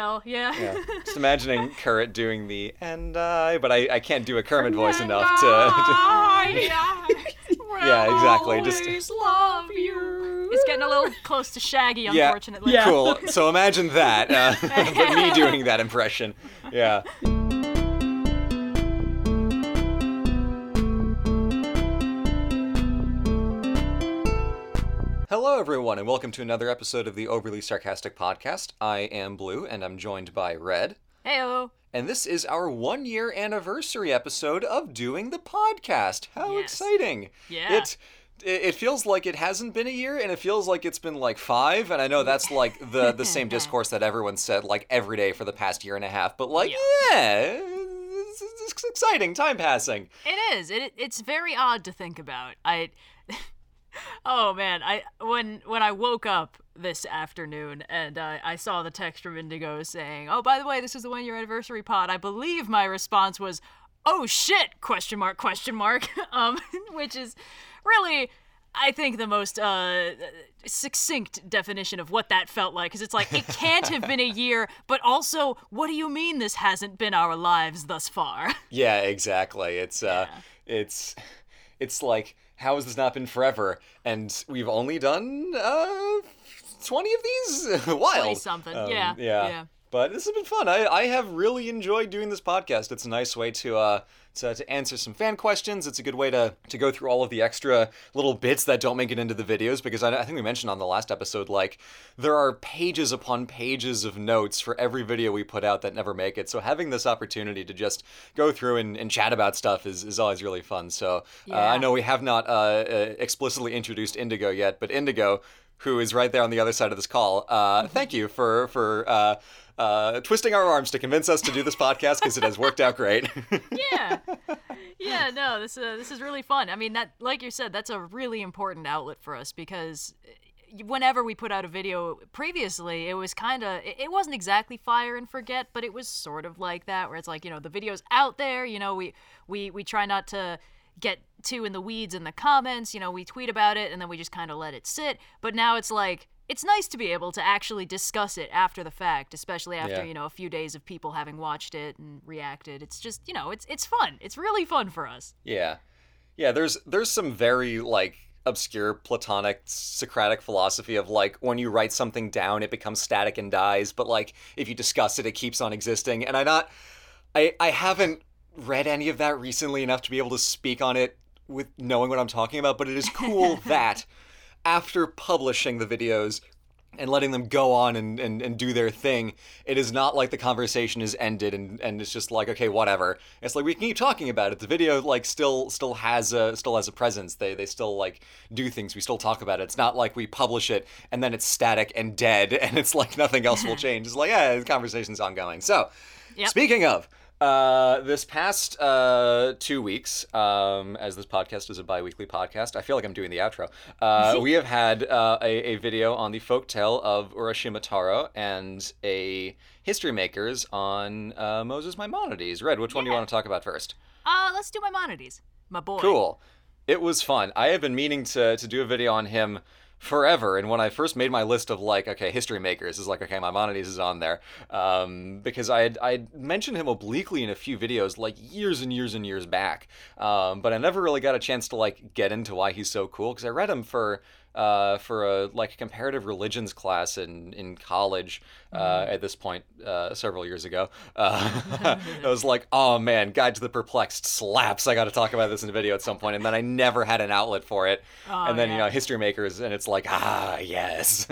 Hell, yeah. Yeah. Just imagining Kurt doing the and I, but I, I can't do a Kermit voice And enough to. I Yeah, exactly, just- love you. It's getting a little close to Shaggy, Yeah. unfortunately. Yeah. Cool. So imagine that, uh, but me doing that impression. Yeah. Hello, everyone, and welcome to another episode of the Overly Sarcastic Podcast. I am Blue, and I'm joined by Red. Heyo. And this is our one year anniversary episode of doing the podcast. How Yes. exciting! Yeah. It it feels like it hasn't been a year, and it feels like it's been like five. And I know that's like the the same discourse that everyone said like every day for the past year and a half. But like, yeah, it's, it's exciting. Time passing. It is. It it's very odd to think about. I Oh man, I when when I woke up this afternoon and uh, I saw the text from Indigo saying, "Oh, by the way, this is the one year anniversary pod." I believe my response was, "Oh shit!" question mark question mark. um, which is really. I think the most uh, succinct definition of what that felt like, because it's like it can't have been a year, but also, what do you mean this hasn't been our lives thus far? Yeah, exactly. It's uh, it's it's like how has this not been forever? And we've only done uh, twenty of these. Wild. something. Um, Yeah, yeah. yeah. But this has been fun. I, I have really enjoyed doing this podcast. It's a nice way to uh to, to answer some fan questions. It's a good way to to go through all of the extra little bits that don't make it into the videos because I, I think we mentioned on the last episode like there are pages upon pages of notes for every video we put out that never make it. So having this opportunity to just go through and, and chat about stuff is, is always really fun. So uh, I know we have not uh, uh, explicitly introduced Indigo yet, but Indigo, who is right there on the other side of this call, uh, thank you for for. Uh, twisting our arms to convince us to do this podcast because it has worked out great. yeah. Yeah no this uh, this is really fun. I mean that like you said that's a really important outlet for us because uh, whenever we put out a video previously it was kind of it wasn't exactly fire and forget but it was sort of like that where it's like you know the video's out there you know we we we try not to get too in the weeds in the comments you know we tweet about it and then we just kind of let it sit. But now it's like it's nice to be able to actually discuss it after the fact especially after Yeah. you know a few days of people having watched it and reacted it's just you know it's it's fun it's really fun for us yeah, yeah. There's there's some very like obscure Platonic Socratic philosophy of like when you write something down, it becomes static and dies, but like if you discuss it, it keeps on existing. And I not I I haven't read any of that recently enough to be able to speak on it with knowing what I'm talking about. But it is cool that after publishing the videos and letting them go on and, and, and do their thing, it is not like the conversation is ended and, and it's just like, okay, whatever. It's like we can keep talking about it. The video like still still has a still has a presence. They they still like do things. We still talk about it. It's not like we publish it and then it's static and dead and it's like nothing else will change. It's like, yeah, the conversation's ongoing. So Yep. speaking of uh, this past uh, two weeks, um, as this podcast is a bi-weekly podcast, I feel like I'm doing the outro. Uh, we have had uh, a, a video on the folktale of Urashima Taro and a history makers on uh, Moses Maimonides. Red, which one do you want to talk about first? uh let's do maimonides my boy Cool. It was fun. I have been meaning to to do a video on him forever. And when I first made my list of like, okay, history makers, is like, okay, Maimonides is on there, um, because I had I had mentioned him obliquely in a few videos like years and years and years back, um, but I never really got a chance to like get into why he's so cool because I read him for. Uh, for a like comparative religions class in in college uh, at this point uh, several years ago, uh, I was like, oh man, Guide to the Perplexed slaps. I got to talk about this in a video at some point, and then I never had an outlet for it. Oh, and then you know, history makers, and it's like, ah, yes.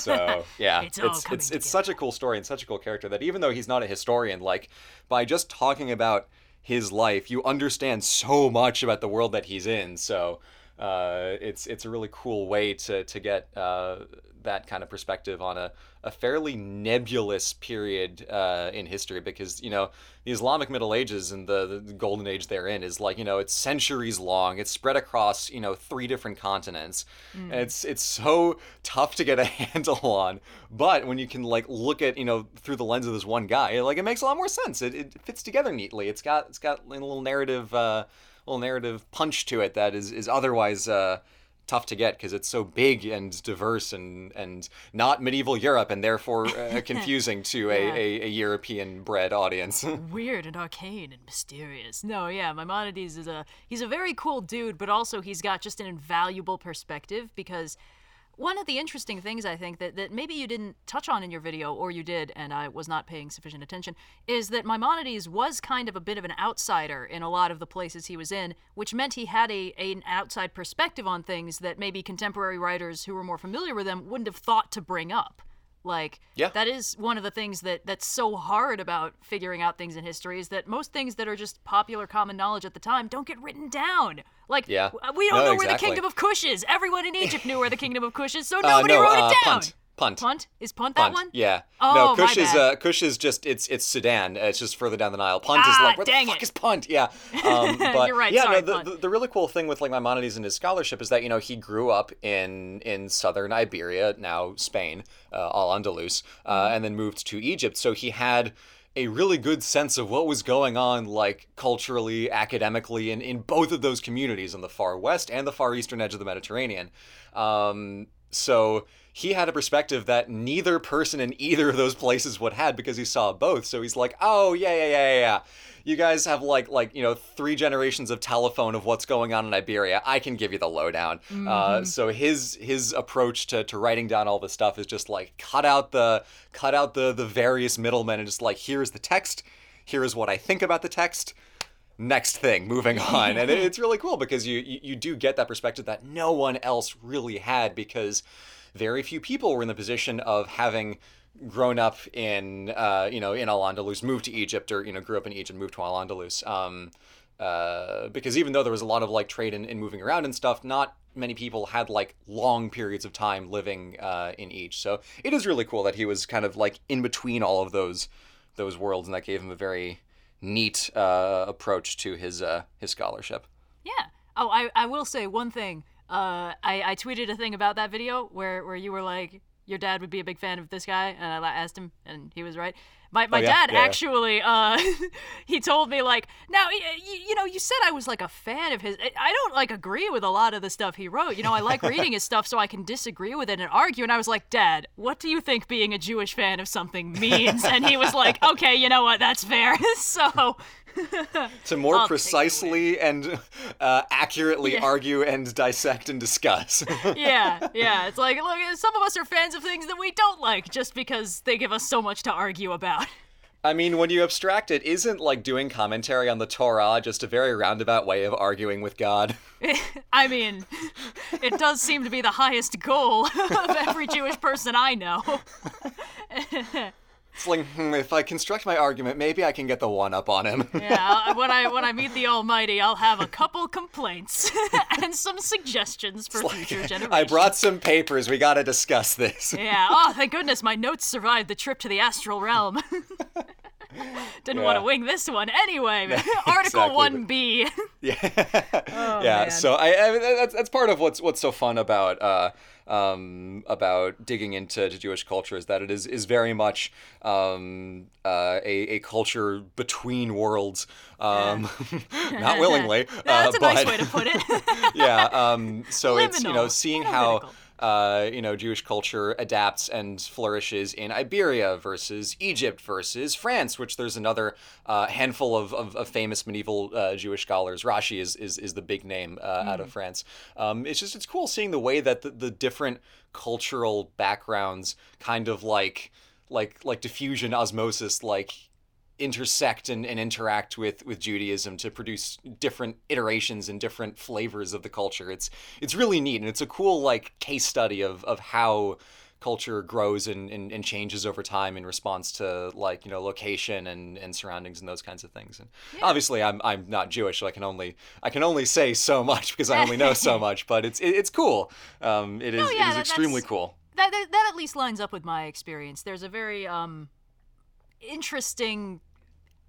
so yeah, It's it's it's, it's such a cool story and such a cool character that even though he's not a historian, like by just talking about his life, you understand so much about the world that he's in. So uh, it's it's a really cool way to to get uh, that kind of perspective on a, a fairly nebulous period uh, in history because you know the Islamic Middle Ages and the, the golden age therein is like you know it's centuries long. It's spread across you know three different continents. And it's it's so tough to get a handle on but when you can like look at you know through the lens of this one guy like it makes a lot more sense. It, it fits together neatly. It's got it's got a little narrative uh, little narrative punch to it that is is otherwise uh, tough to get because it's so big and diverse and and not medieval Europe and therefore uh, confusing to a, a, a European bred audience. weird and arcane and mysterious. No, yeah, Maimonides is a he's a very cool dude, but also he's got just an invaluable perspective because one of the interesting things I think that, that maybe you didn't touch on in your video, or you did, and I was not paying sufficient attention, is that Maimonides was kind of a bit of an outsider in a lot of the places he was in, which meant he had a, an outside perspective on things that maybe contemporary writers who were more familiar with them wouldn't have thought to bring up. Like Yeah. that is one of the things that that's so hard about figuring out things in history is that most things that are just popular common knowledge at the time don't get written down. Like Yeah. we don't No, know where the kingdom of Kush is. Everyone in Egypt knew where the kingdom of Kush is, so Uh, nobody no, wrote uh, it down. Punt. Punt. Punt is punt that Punt. one? Yeah. Oh, no, my Kush is bad. uh, Kush is just it's it's Sudan. Uh, It's just further down the Nile. Punt is Ah, like where dang the fuck it. is Punt? Yeah. Um, but You're right, Yeah, sorry, no, the, the, the really cool thing with like Maimonides and his scholarship is that you know he grew up in in southern Iberia, now Spain, uh, Al Andalus, uh, Mm-hmm. and then moved to Egypt. So he had a really good sense of what was going on like culturally academically in, in both of those communities on the far west and the far eastern edge of the mediterranean um, so he had a perspective that neither person in either of those places would had because he saw both so he's like oh yeah yeah yeah yeah yeah you guys have like like you know three generations of telephone of what's going on in Iberia. I can give you the lowdown. Uh, so his his approach to, to writing down all this stuff is just like cut out the cut out the the various middlemen and just like here's the text, here is what I think about the text. Next thing, moving on, and it's really cool because you, you you do get that perspective that no one else really had because very few people were in the position of having grown up in uh, you know in Al Andalus, moved to Egypt, or you know grew up in Egypt, moved to Al Andalus. Um, uh, because even though there was a lot of like trade and, moving around and stuff, not many people had like long periods of time living uh, in each. So it is really cool that he was kind of like in between all of those those worlds, and that gave him a very neat uh, approach to his uh, his scholarship. Yeah. Oh, I, I will say one thing. Uh, I, I tweeted a thing about that video where, where you were like, your dad would be a big fan of this guy, and I asked him, and he was right. My, my Oh, yeah? dad Yeah, yeah. actually, uh, he told me like, now y- y- you know, you said I was like a fan of his. I don't like agree with a lot of the stuff he wrote. You know, I like reading his stuff so I can disagree with it and argue. And I was like, Dad, what do you think being a Jewish fan of something means? And he was like, Okay, you know what? That's fair. so To more I'll precisely and uh, accurately Yeah. argue and dissect and discuss. yeah, yeah. It's like, look, some of us are fans of things that we don't like just because they give us so much to argue about. I mean, when you abstract it, isn't like doing commentary on the Torah just a very roundabout way of arguing with God? I mean, it does seem to be the highest goal of every Jewish person I know. It's like, hmm, if I construct my argument, maybe I can get the one up on him. Yeah, when I when I meet the Almighty, I'll have a couple complaints and some suggestions for future generations. I brought some papers. We gotta discuss this. Yeah. Oh, thank goodness my notes survived the trip to the astral realm. Didn't want to wing this one anyway. Article one B. Yeah, Oh, yeah. man. So I, I that's that's part of what's what's so fun about uh, um, about digging into to Jewish culture is that it is is very much um, uh, a a culture between worlds. Um, not willingly, That's uh, a nice way to put it. yeah. Um, so it's you know Liminal, seeing how. Uh, you know Jewish culture adapts and flourishes in Iberia versus Egypt versus France, which there's another uh, handful of, of, of famous medieval uh, Jewish scholars. Rashi is is, is the big name uh, out Mm. of France. Um, it's just it's cool seeing the way that the, the different cultural backgrounds kind of like like like diffusion osmosis like intersect and, and interact with with Judaism to produce different iterations and different flavors of the culture. It's it's really neat and it's a cool like case study of of how culture grows and, and, and changes over time in response to like you know location and, and surroundings and those kinds of things and obviously I'm, I'm not Jewish so I can only I can only say so much because I only know so much but it's it, it's cool um, it is yeah, it is extremely cool that, that that at least lines up with my experience. There's a very um interesting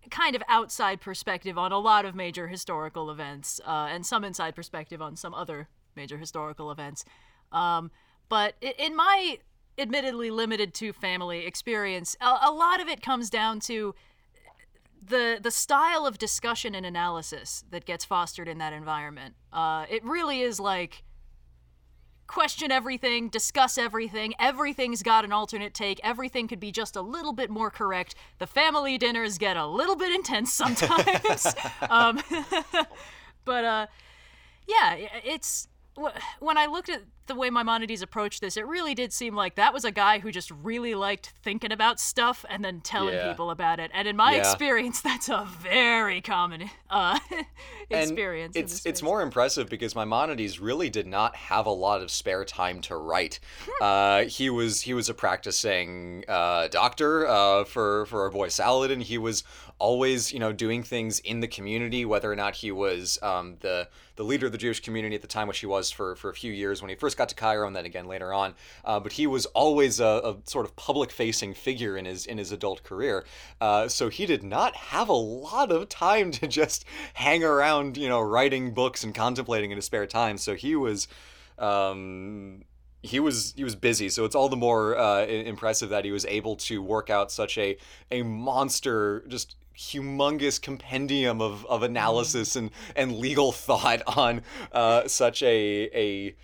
kind of outside perspective on a lot of major historical events, uh, and some inside perspective on some other major historical events. Um, but in my admittedly limited to family experience, a, a lot of it comes down to the the style of discussion and analysis that gets fostered in that environment. Uh, it really is like question everything, discuss everything. Everything's got an alternate take. Everything could be just a little bit more correct. The family dinners get a little bit intense sometimes. um, but uh, yeah, it's when I looked at the way Maimonides approached this, it really did seem like that was a guy who just really liked thinking about stuff and then telling Yeah. people about it. And in my Yeah. experience, that's a very common uh, experience. And it's it's more impressive because Maimonides really did not have a lot of spare time to write. Hmm. Uh, he was he was a practicing uh, doctor uh, for for our boy Saladin. He was always you know doing things in the community, whether or not he was um, the the leader of the Jewish community at the time, which he was for for a few years when he first got to Cairo, and then again later on. Uh, but he was always a, a sort of public facing figure in his in his adult career. Uh, so he did not have a lot of time to just hang around, you know, writing books and contemplating in his spare time. So he was. Um, he was he was busy, so it's all the more uh, impressive that he was able to work out such a a monster, just humongous compendium of, of analysis and, and legal thought on uh, such a a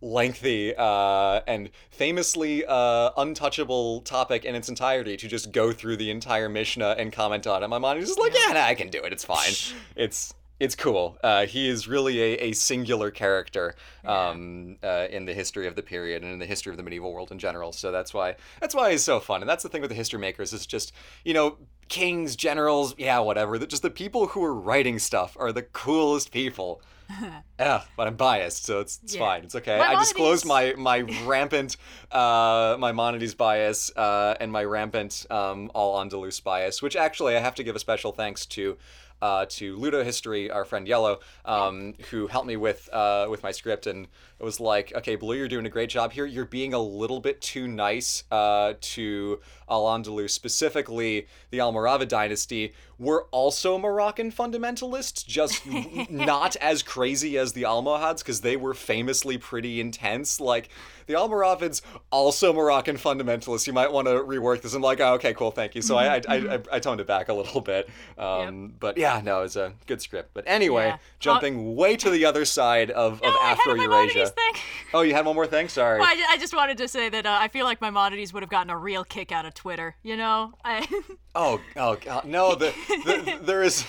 lengthy uh, and famously uh, untouchable topic in its entirety to just go through the entire Mishnah and comment on it. My mind is just like, yeah, nah, I can do it. It's fine. it's it's cool. Uh, he is really a, a singular character um, uh, in the history of the period and in the history of the medieval world in general. So that's why that's why he's so fun. And that's the thing with the history makers is just you know kings, generals, yeah, whatever. That just the people who are writing stuff are the coolest people. yeah, but I'm biased, so it's, it's Yeah. fine. It's okay. I disclosed my my rampant uh, Maimonides bias uh, and my rampant um, Al Andalus bias, which actually I have to give a special thanks to. Uh, to Ludo History, our friend Yellow, um, who helped me with uh, with my script, and it was like, okay, Blue, you're doing a great job here. You're being a little bit too nice uh, to Al Andalus, specifically the Almoravid dynasty. We're also Moroccan fundamentalists, just not as crazy as the Almohads, because they were famously pretty intense. Like the Almoravids, also Moroccan fundamentalists. You might want to rework this. I'm like, oh, okay, cool, thank you. So I, I, I, I toned it back a little bit. Um, But yeah, no, it's a good script. But anyway, Yeah. jumping way to the other side of, No, of Afro Eurasia. Thing. Oh, you had one more thing? Sorry. Well, I, I just wanted to say that uh, I feel like my Maimonides would have gotten a real kick out of Twitter. You know, I, Oh, oh God, no! The, the there is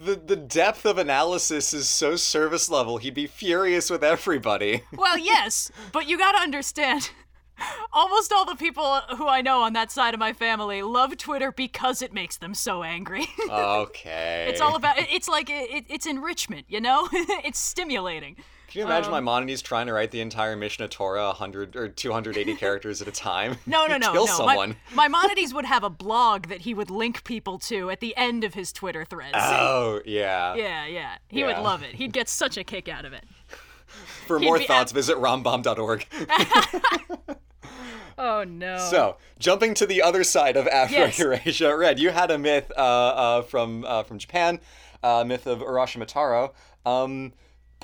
the the depth of analysis is so service level. He'd be furious with everybody. well, yes, but you got to understand. Almost all the people who I know on that side of my family love Twitter because it makes them so angry. Okay. it's all about. It's like it, it's enrichment. You know, it's stimulating. Can you imagine um, Maimonides trying to write the entire Mishneh Torah 100 or 280 characters at a time? No, no, no, Kill no. someone. My, Maimonides would have a blog that he would link people to at the end of his Twitter threads. Oh, yeah. yeah, yeah. He Yeah. would love it. He'd get such a kick out of it. For He'd more thoughts, visit rambam.org. Oh no. So, jumping to the other side of Afro Yes. Eurasia, Red, you had a myth uh, uh, from uh, from Japan, uh, myth of Urashimataro. Um,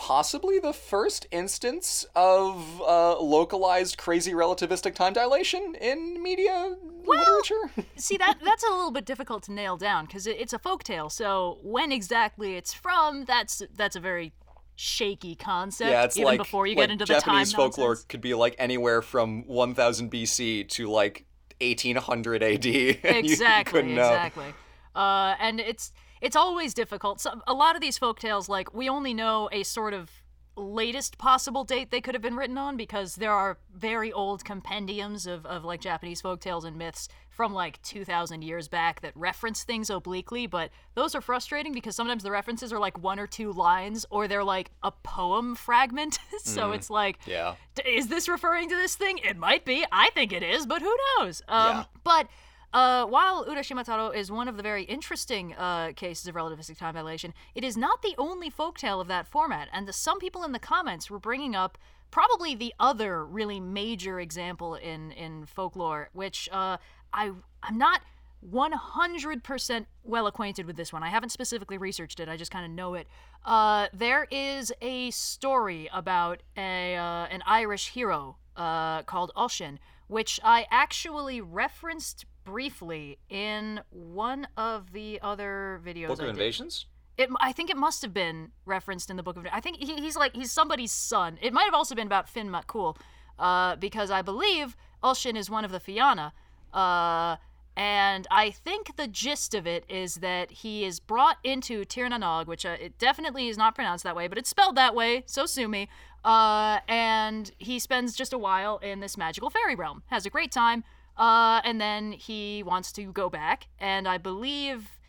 possibly the first instance of uh, localized crazy relativistic time dilation in media literature. See that that's a little bit difficult to nail down because it, it's a folktale. So when exactly it's from, that's that's a very shaky concept. yeah, it's even like before you like get into the time Japanese folklore nonsense. could be like anywhere from 1000 BC to like 1800 AD. exactly know. exactly uh, and it's it's always difficult so a lot of these folk tales like we only know a sort of latest possible date they could have been written on because there are very old compendiums of, of like japanese folk tales and myths from like 2000 years back that reference things obliquely but those are frustrating because sometimes the references are like one or two lines or they're like a poem fragment so it's like Yeah. Is this referring to this thing? It might be. I think it is, but who knows? Um, Yeah. But uh, while Urashimataro is one of the very interesting uh, cases of relativistic time dilation, it is not the only folktale of that format. And the, some people in the comments were bringing up probably the other really major example in in folklore, which uh, I I'm not 100% well acquainted with this one. I haven't specifically researched it. I just kind of know it. Uh, there is a story about a uh, an Irish hero uh, called Oisin, which I actually referenced briefly in one of the other videos. Book I of. Invasions? It, I think it must have been referenced in the book of. I think he, he's like he's somebody's son. It might have also been about Finn McCool, uh, because I believe Oisin is one of the Fianna. Uh, and I think the gist of it is that he is brought into Tir na Nog, which uh, it definitely is not pronounced that way, but it's spelled that way, so sue me. Uh, and he spends just a while in this magical fairy realm, has a great time, uh, and then he wants to go back, and I believe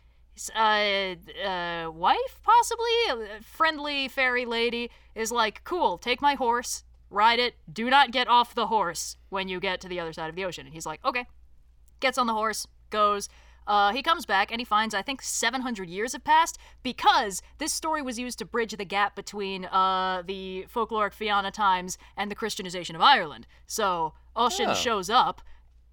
uh, uh, wife, possibly a friendly fairy lady, is like, "Cool, take my horse, ride it. Do not get off the horse when you get to the other side of the ocean." And he's like, "Okay." Gets on the horse, goes. Uh, he comes back and he finds I think 700 years have passed because this story was used to bridge the gap between uh, the folkloric Fianna times and the Christianization of Ireland. So Oisin Oh. shows up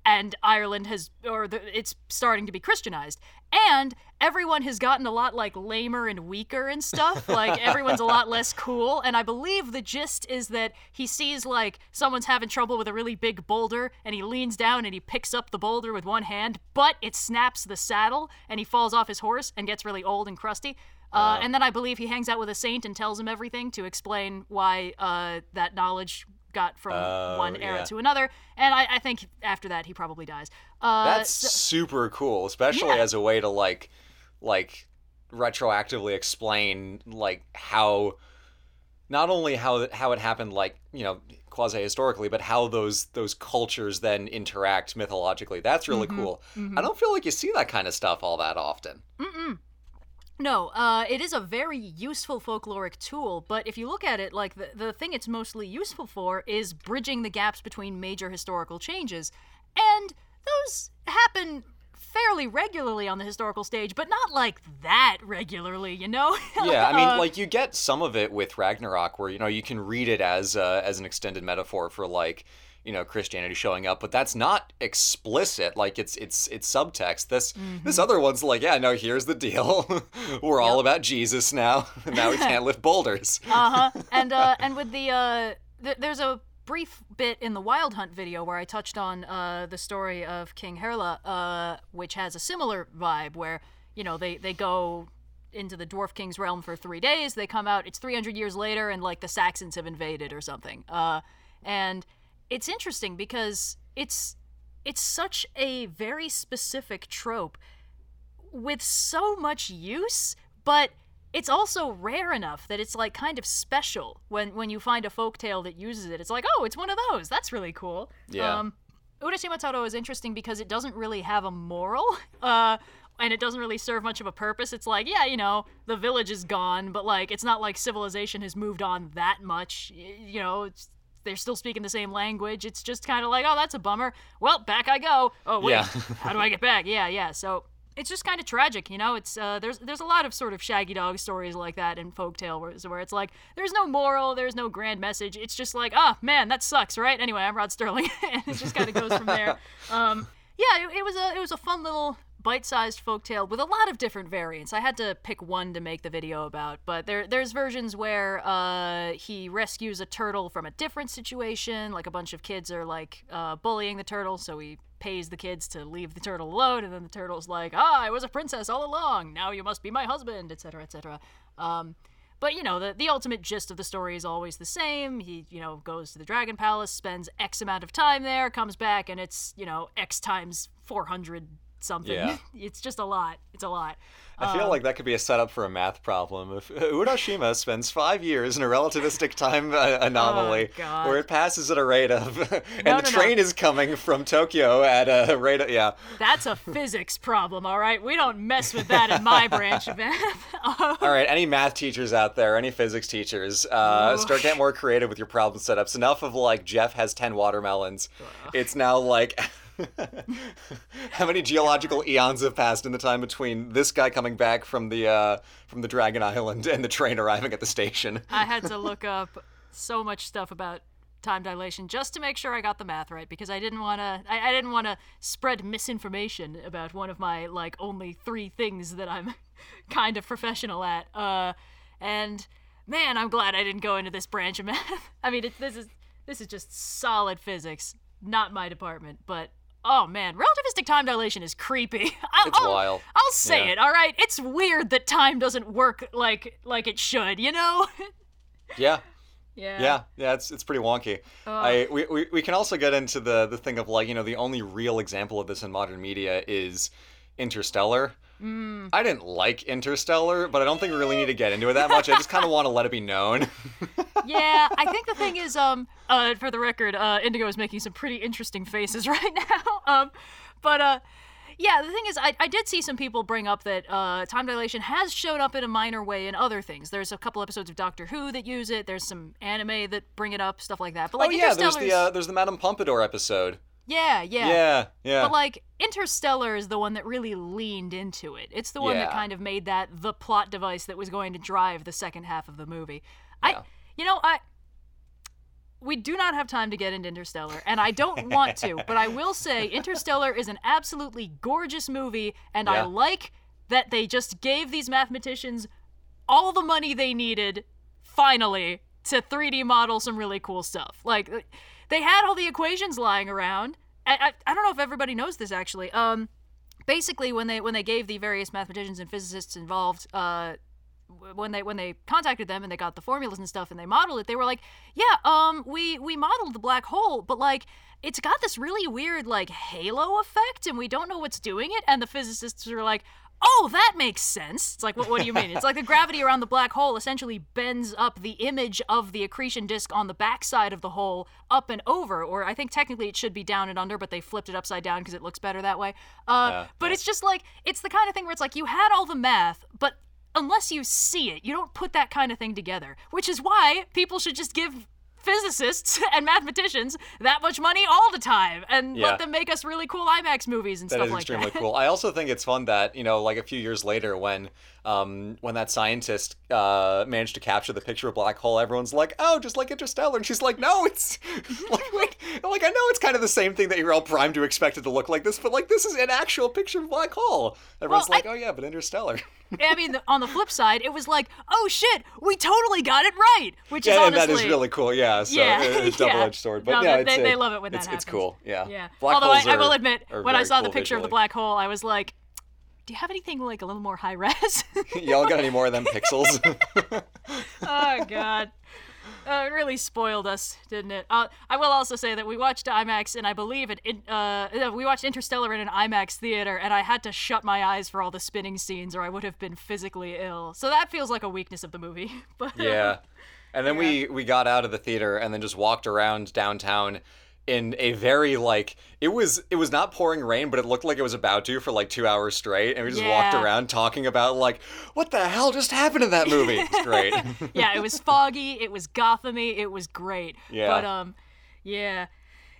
and Ireland has, or the, it's starting to be Christianized. And everyone has gotten a lot like lamer and weaker and stuff. Like everyone's a lot less cool. And I believe the gist is that he sees like someone's having trouble with a really big boulder, and he leans down and he picks up the boulder with one hand, but it snaps the saddle, and he falls off his horse and gets really old and crusty. Uh, and then I believe he hangs out with a saint and tells him everything to explain why uh, that knowledge got from Oh, one era yeah. to another. And I, I think after that he probably dies. Uh, That's so- super cool, especially Yeah. as a way to like like retroactively explain like how not only how how it happened like, you know, quasi historically, but how those those cultures then interact mythologically. That's really Mm-hmm. cool. I don't feel like you see that kind of stuff all that often. No, uh, it is a very useful folkloric tool, but if you look at it, like the, the thing it's mostly useful for is bridging the gaps between major historical changes. And those happen fairly regularly on the historical stage, but not like that regularly, you know? Yeah, I mean, Uh, like you get some of it with Ragnarok, where you know you can read it as uh, as an extended metaphor for like you know Christianity showing up, but that's not explicit. Like it's it's it's subtext. This this other one's like, yeah, no, here's the deal. We're all about Jesus now. now we can't lift boulders. uh-huh and uh and with the uh th- there's a brief bit in the wild hunt video where i touched on uh the story of king herla uh which has a similar vibe where you know they they go into the dwarf king's realm for three days they come out it's 300 years later and like the saxons have invaded or something uh and it's interesting because it's it's such a very specific trope with so much use, but it's also rare enough that it's like kind of special when when you find a folktale that uses it. It's like, oh, it's one of those. That's really cool. Yeah. Um, Urashima Taro is interesting because it doesn't really have a moral. Uh, and it doesn't really serve much of a purpose. It's like, yeah, you know, the village is gone, but like, it's not like civilization has moved on that much. You know, it's, they're still speaking the same language. It's just kind of like, oh, that's a bummer. Well, back I go. Oh wait, Yeah. how do I get back? Yeah, yeah. So it's just kind of tragic, you know. It's uh, there's there's a lot of sort of shaggy dog stories like that in folktale, where, where it's like there's no moral, there's no grand message. It's just like, ah, man, that sucks, right? Anyway, I'm Rod Sterling, and it just kind of goes from there. Um, yeah, it, it was a it was a fun little bite-sized folktale with a lot of different variants. I had to pick one to make the video about, but there there's versions where uh, he rescues a turtle from a different situation. Like a bunch of kids are like uh, bullying the turtle, so he pays the kids to leave the turtle alone, and then the turtle's like, "Ah, I was a princess all along. Now you must be my husband," etc., etc. Um, but you know, the the ultimate gist of the story is always the same. He, you know, goes to the Dragon Palace, spends X amount of time there, comes back, and it's you know X times four hundred something. Yeah. it's just a lot. It's a lot. I feel like that could be a setup for a math problem. If Urashima spends five years in a relativistic time uh, anomaly Oh, where it passes at a rate of, and No, the no, no. train is coming from Tokyo at a rate of, yeah. That's a physics problem, all right. We don't mess with that in my branch of math. All right, any math teachers out there, any physics teachers, uh, start getting more creative with your problem setups. Enough of like Jeff has 10 watermelons. It's now like. How many geological eons have passed in the time between this guy coming back from the uh, from the Dragon Island and the train arriving at the station? I had to look up so much stuff about time dilation just to make sure I got the math right because I didn't want to I, I didn't want to spread misinformation about one of my like only three things that I'm kind of professional at uh and man I'm glad I didn't go into this branch of math I mean it, this is this is just solid physics not my department but oh man, relativistic time dilation is creepy. I'll, It's I'll- wild. I'll say Yeah. it. All right, it's weird that time doesn't work like like it should. You know? Yeah, yeah. yeah, yeah. It's it's pretty wonky. I we, we, we can also get into the the thing of like you know the only real example of this in modern media is Interstellar. Mm. I didn't like Interstellar, but I don't think we really need to get into it that much. I just kind of want to let it be known. yeah, I think the thing is, um, uh, for the record, uh, Indigo is making some pretty interesting faces right now. Um, but uh, yeah, the thing is, I, I did see some people bring up that uh, time dilation has showed up in a minor way in other things. There's a couple episodes of Doctor Who that use it. There's some anime that bring it up, stuff like that. But like oh yeah, there's the uh, there's the Madame Pompadour episode. Yeah, yeah, Yeah, yeah. But like Interstellar is the one that really leaned into it. It's the one that kind of made that the plot device that was going to drive the second half of the movie. Yeah. I you know, I we do not have time to get into Interstellar, and I don't want to, but I will say Interstellar is an absolutely gorgeous movie, and I like that they just gave these mathematicians all the money they needed, finally, to 3D model some really cool stuff. Like, they had all the equations lying around. I, I, I don't know if everybody knows this actually. Um, basically, when they when they gave the various mathematicians and physicists involved, uh, when they when they contacted them and they got the formulas and stuff and they modeled it, they were like, yeah, um, we we modeled the black hole, but like. It's got this really weird, like, halo effect, and we don't know what's doing it. And the physicists are like, oh, that makes sense. It's like, what, what do you mean? It's like the gravity around the black hole essentially bends up the image of the accretion disk on the backside of the hole up and over, or I think technically it should be down and under, but they flipped it upside down because it looks better that way. Uh, Yeah, but yeah. it's just like, it's the kind of thing where it's like you had all the math, but unless you see it, you don't put that kind of thing together, which is why people should just give physicists and mathematicians that much money all the time and Yeah. let them make us really cool IMAX movies and That stuff is like extremely that. cool. I also think it's fun that you know, like a few years later, when um, when that scientist uh, managed to capture the picture of black hole, everyone's like, "Oh, just like Interstellar," and she's like, "No, it's like, like, like I know it's kind of the same thing that you're all primed to expect it to look like this, but like this is an actual picture of black hole." Everyone's Well, I- like, "Oh yeah, but Interstellar." I mean, on the flip side, it was like, oh shit, we totally got it right, which is yeah, and honestly that is really cool. Yeah, so Yeah, it's double-edged sword, but No, yeah, they- it's, they- uh, love it when that it's, It's cool. Yeah. Yeah. Black Although I, I will admit, when I saw the cool picture of the black hole, I was like, do you have anything like a little more high res? Y'all got any more of them pixels? oh god. Uh, it really spoiled us, didn't it? Uh, I will also say that we watched IMAX, and I believe it. in- Uh, we watched Interstellar in an IMAX theater, and I had to shut my eyes for all the spinning scenes, or I would have been physically ill. So that feels like a weakness of the movie. But Yeah. And then we we got out of the theater and then just walked around downtown in a very like it was it was not pouring rain but it looked like it was about to for like 2 hours straight and we just walked around talking about like what the hell just happened in that movie. It's great. yeah, it was foggy, it was Gothamy, it was great. Yeah. But um yeah.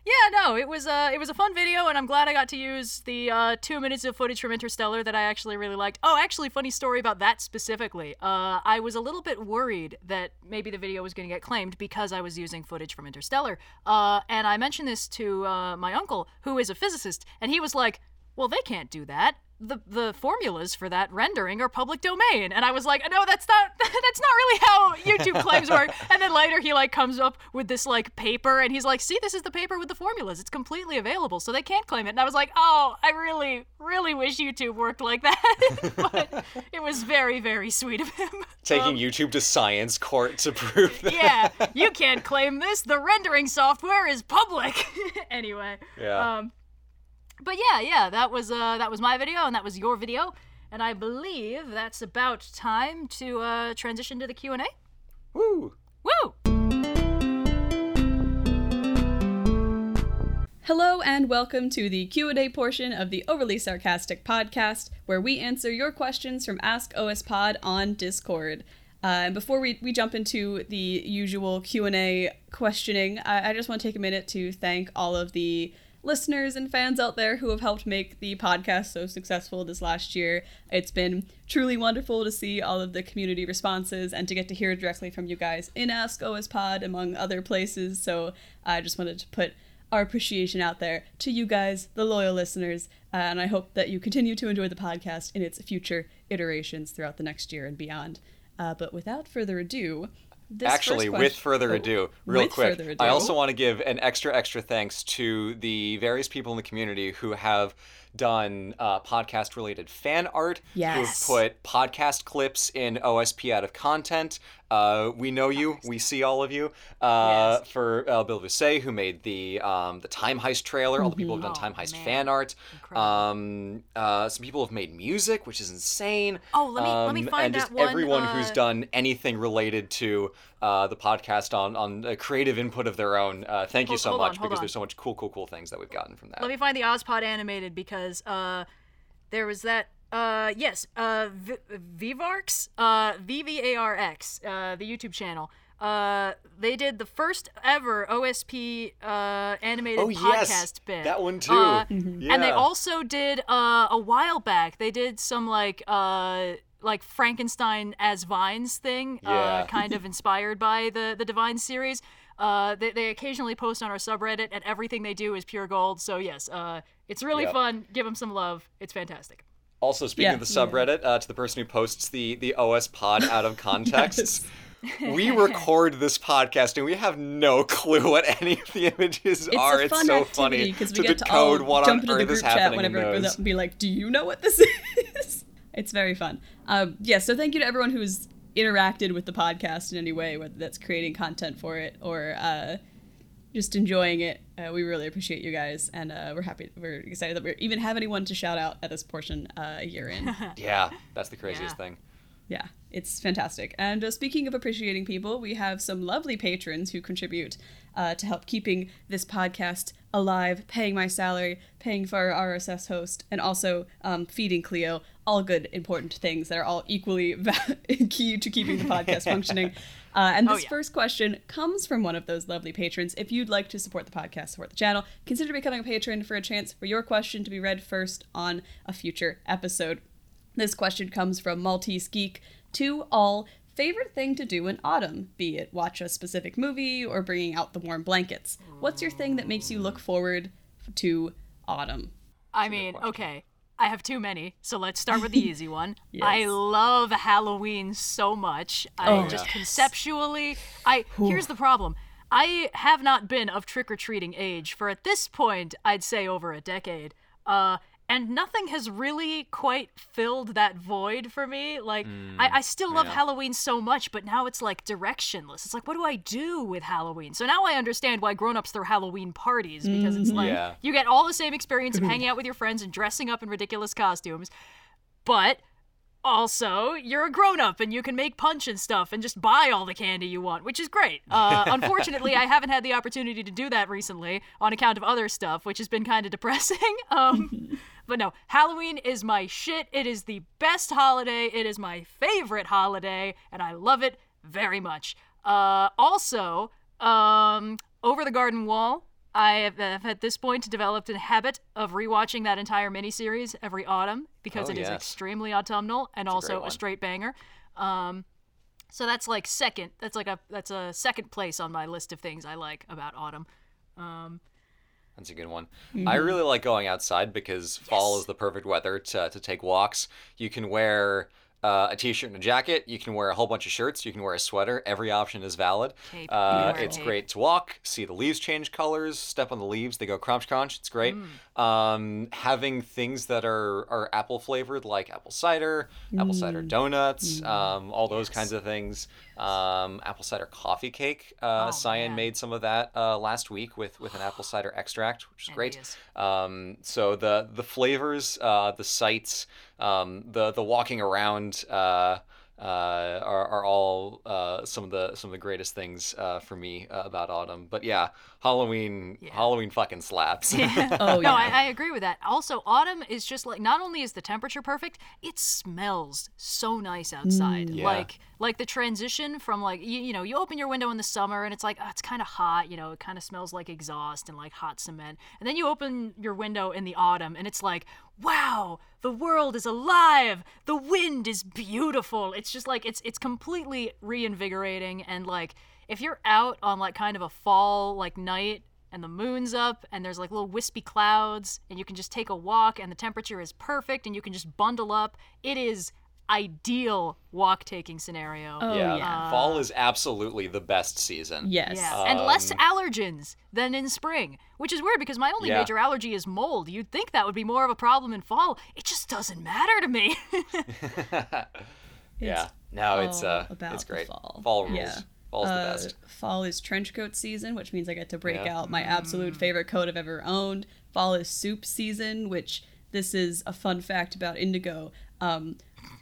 Yeah, no, it was uh it was a fun video and I'm glad I got to use the uh 2 minutes of footage from Interstellar that I actually really liked. Oh, actually funny story about that specifically. Uh I was a little bit worried that maybe the video was going to get claimed because I was using footage from Interstellar. Uh and I mentioned this to uh my uncle who is a physicist and he was like, "Well, they can't do that." the the formulas for that rendering are public domain. And i was like no that's not that's not really how youtube claims work. And then later he like comes up with this like paper and he's like see this is the paper with the formulas. It's completely available. So they can't claim it. And i was like oh i really really wish youtube worked like that. But it was very very sweet of him. Taking Um, YouTube to science court to prove that. yeah you can't claim this. The rendering software is public. Anyway Yeah. um but yeah yeah that was uh that was my video and that was your video and i believe that's about time to uh transition to the q&a Woo. woo Hello and welcome to the Q&A portion of the Overly Sarcastic podcast, where we answer your questions from Ask OS Pod on Discord. Uh, and before we, we jump into the usual Q&A questioning, I, I just want to take a minute to thank all of the listeners and fans out there who have helped make the podcast so successful this last year. It's been truly wonderful to see all of the community responses and to get to hear directly from you guys in Ask OS Pod, among other places. So I just wanted to put our appreciation out there to you guys, the loyal listeners, uh, and I hope that you continue to enjoy the podcast in its future iterations throughout the next year and beyond. Uh, but without further ado, this Actually, with further oh, ado, real with quick, ado. I also want to give an extra, extra thanks to the various people in the community who have done uh, podcast related fan art, Yes. who have put podcast clips in OSP out of content. Uh, we know you. We see all of you. Uh, Yes. For uh, Bill Visay, who made the um, the Time Heist trailer. All the people who've done Oh, Time Heist man. fan art. Um, uh, some people have made music, which is insane. Oh, let me- let me Um, find and just that one, everyone who's uh, done anything related to uh, the podcast on on a creative input of their own. Uh, thank you so hold on, much because on. there's so much cool, cool, cool things that we've gotten from that. Let me find the Ozpod animated because uh, there was that. Uh, yes, uh, v- Vivarx, uh, V V A R X, uh, the YouTube channel. Uh, they did the first ever OSP uh animated Oh, podcast yes, bit. that one too. Uh, Yeah. And they also did uh a while back. They did some like uh like Frankenstein as vines thing, uh, kind of inspired by the the Divine series. Uh, they, they occasionally post on our subreddit, and everything they do is pure gold. So yes, uh, it's really Yep. fun. Give them some love. It's fantastic. Also, speaking Yeah. of the subreddit, uh, to the person who posts the the OS pod out of context. we record this podcast and we have no clue what any of the images It's are. it's so funny because to we get to all decode what jump on into the earth is group chat happening whenever it goes up and be like, "Do you know what this is?" it's very fun. Um, yeah, so thank you to everyone who's interacted with the podcast in any way, whether that's creating content for it or uh, just enjoying it. Uh, we really appreciate you guys, and uh, we're happy. We're excited that we even have anyone to shout out at this portion uh, a year in. Yeah, that's the craziest Yeah. thing. Yeah, it's fantastic. And uh, speaking of appreciating people, we have some lovely patrons who contribute uh, to help keeping this podcast alive, paying my salary, paying for our RSS host, and also um, feeding Cleo. All good, important things that are all equally va- key to keeping the podcast functioning. Uh, and Oh, this yeah. first question comes from one of those lovely patrons. If you'd like to support the podcast, support the channel, consider becoming a patron for a chance for your question to be read first on a future episode. This question comes from Maltese Geek to all. Favorite thing to do in autumn, be it watch a specific movie or bringing out the warm blankets. What's your thing that makes you look forward to autumn? I mean, okay. I have too many, so let's start with the easy one. I love Halloween so much. I Oh. just conceptually, I here's the problem. I have not been of trick or treating age for at this point, I'd say over a decade. Uh, and nothing has really quite filled that void for me. Like, I, mm, I still love yeah. Halloween so much, but now it's like directionless. It's like, what do I do with Halloween? So now I understand why grown-ups throw Halloween parties because it's like mm-hmm. Yeah. you get all the same experience of hanging out with your friends and dressing up in ridiculous costumes, but also you're a grown-up and you can make punch and stuff and just buy all the candy you want, which is great. Uh, unfortunately, I haven't had the opportunity to do that recently on account of other stuff, which has been kind of depressing. Um, but no, Halloween is my shit. It is the best holiday. It is my favorite holiday, and I love it very much. Uh, also, um, Over the Garden Wall. I have, have at this point developed a habit of rewatching that entire miniseries every autumn because Oh, it is yes. extremely autumnal and also great a straight banger. Um, so that's like second. That's like a that's a second place on my list of things I like about autumn. Um, That's a good one. Mm-hmm. I really like going outside because fall is the perfect weather to, to take walks. You can wear uh, a t-shirt and a jacket. You can wear a whole bunch of shirts. You can wear a sweater. Every option is valid. Cape. Uh, You can wear a it's cape. great to walk, see the leaves change colors, step on the leaves. They go crunch crunch. It's great. Mm. Um, having things that are, are apple flavored, like apple cider, apple cider Mm. donuts, um, all those kinds of things. Um, apple cider coffee cake. Uh, Oh, Cyan man. made some of that uh, last week with, with an apple cider extract, which is great. Um, so the the flavors, uh, the sights, um, the the walking around uh, uh, are, are all uh, some of the some of the greatest things uh, for me uh, about autumn. But yeah, Halloween Yeah. Halloween fucking slaps. yeah. Oh, no, yeah. I, I agree with that. Also, autumn is just like not only is the temperature perfect, it smells so nice outside. Mm. Yeah. Like like the transition from like you, you know you open your window in the summer and it's like oh, it's kind of hot. You know it kind of smells like exhaust and like hot cement. And then you open your window in the autumn and it's like wow the world is alive the wind is beautiful it's just like it's it's completely reinvigorating and like if you're out on like kind of a fall like night and the moon's up and there's like little wispy clouds and you can just take a walk and the temperature is perfect and you can just bundle up it is ideal walk taking scenario. Oh, yeah. yeah. Fall is absolutely the best season. Yes. Yeah, and less Um, allergens than in spring, which is weird because my only Yeah. major allergy is mold. You'd think that would be more of a problem in fall. It just doesn't matter to me. yeah. No, it's uh about it's the great. fall. rules. Yeah. Fall's the Uh, best. Fall is trench coat season, which means I get to break Yeah. out my absolute favorite coat I've ever owned. Fall is soup season, which this is a fun fact about Indigo. Um,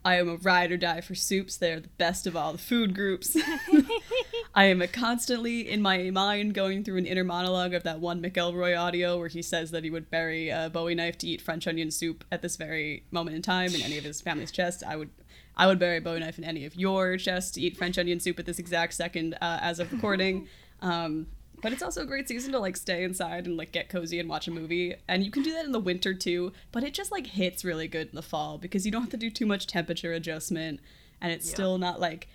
I am a ride or die for soups. They're the best of all the food groups. I am a constantly in my mind going through an inner monologue of that one McElroy audio where he says that he would bury a Bowie knife to eat French onion soup at this very moment in time in any of his family's chests. I would, I would bury a Bowie knife in any of your chests to eat French onion soup at this exact second uh, as of recording. Um, but it's also a great season to like stay inside and like get cozy and watch a movie. And you can do that in the winter too, but it just like hits really good in the fall because you don't have to do too much temperature adjustment and it's still not like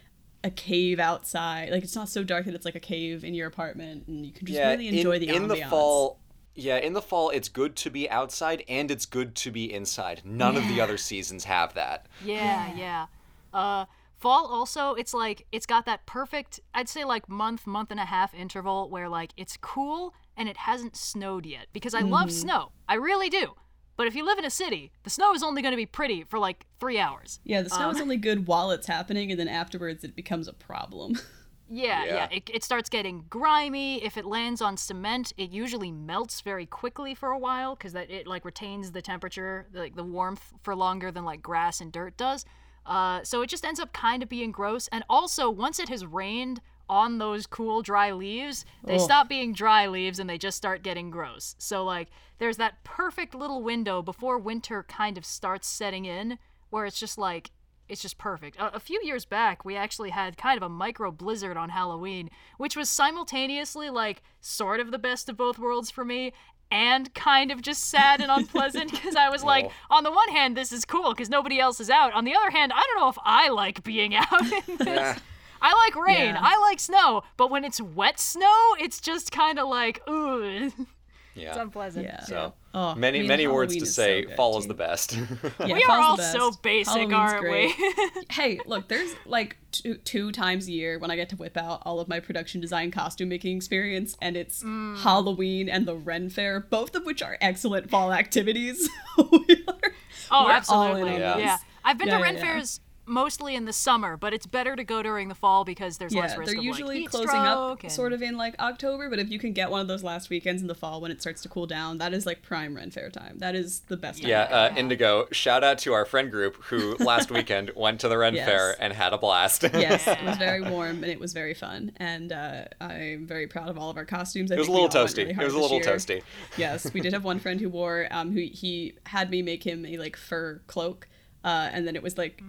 a cave outside. Like it's not so dark that it's like a cave in your apartment and you can just really enjoy in, the in the fall. Yeah, in the fall, it's good to be outside and it's good to be inside. None of the other seasons have that. Yeah, yeah. Uh, fall also, it's like it's got that perfect, I'd say like month, month and a half interval where like it's cool and it hasn't snowed yet because I love snow. I really do. But if you live in a city, the snow is only going to be pretty for like three hours. Yeah, the snow Um, is only good while it's happening and then afterwards it becomes a problem. Yeah, yeah. Yeah. It, it starts getting grimy. If it lands on cement, it usually melts very quickly for a while because that it like retains the temperature, like the warmth for longer than like grass and dirt does. Uh, so it just ends up kind of being gross. And also, once it has rained on those cool dry leaves, they Ugh. stop being dry leaves and they just start getting gross. So like, there's that perfect little window before winter kind of starts setting in, where it's just like it's just perfect. A, a few years back, we actually had kind of a micro blizzard on Halloween, which was simultaneously like sort of the best of both worlds for me and kind of just sad and unpleasant because I was like, Oh. on the one hand, this is cool because nobody else is out. On the other hand, I don't know if I like being out in this. Yeah. I like rain, Yeah. I like snow, but when it's wet snow, it's just kind of like, ooh, it's Yeah. unpleasant. Yeah. So Oh, many I mean, many words to say. so good, fall is the best. Yeah, We are all the so basic, Halloween's aren't great. we? hey, look, there's like two, two times a year when I get to whip out all of my production design costume making experience, and it's Mm. Halloween and the Ren Fair, both of which are excellent fall activities. we are, Oh, we're all in absolutely. on Yeah. Yeah. I've been Yeah, to Ren yeah. fairs mostly in the summer, but it's better to go during the fall because there's less Yeah, risk they're of usually like heat closing up and... sort of in like October, but if you can get one of those last weekends in the fall when it starts to cool down, that is like prime Ren Fair time. That is the best time. yeah, uh, year. Indigo. Shout out to our friend group who last weekend went to the Ren Yes. Fair and had a blast. yes, it was very warm and it was very fun, and uh, I'm very proud of all of our costumes. I It was a little toasty. really it was a little year. toasty. yes, we did have one friend who wore um who he had me make him a like fur cloak. Uh, and then it was like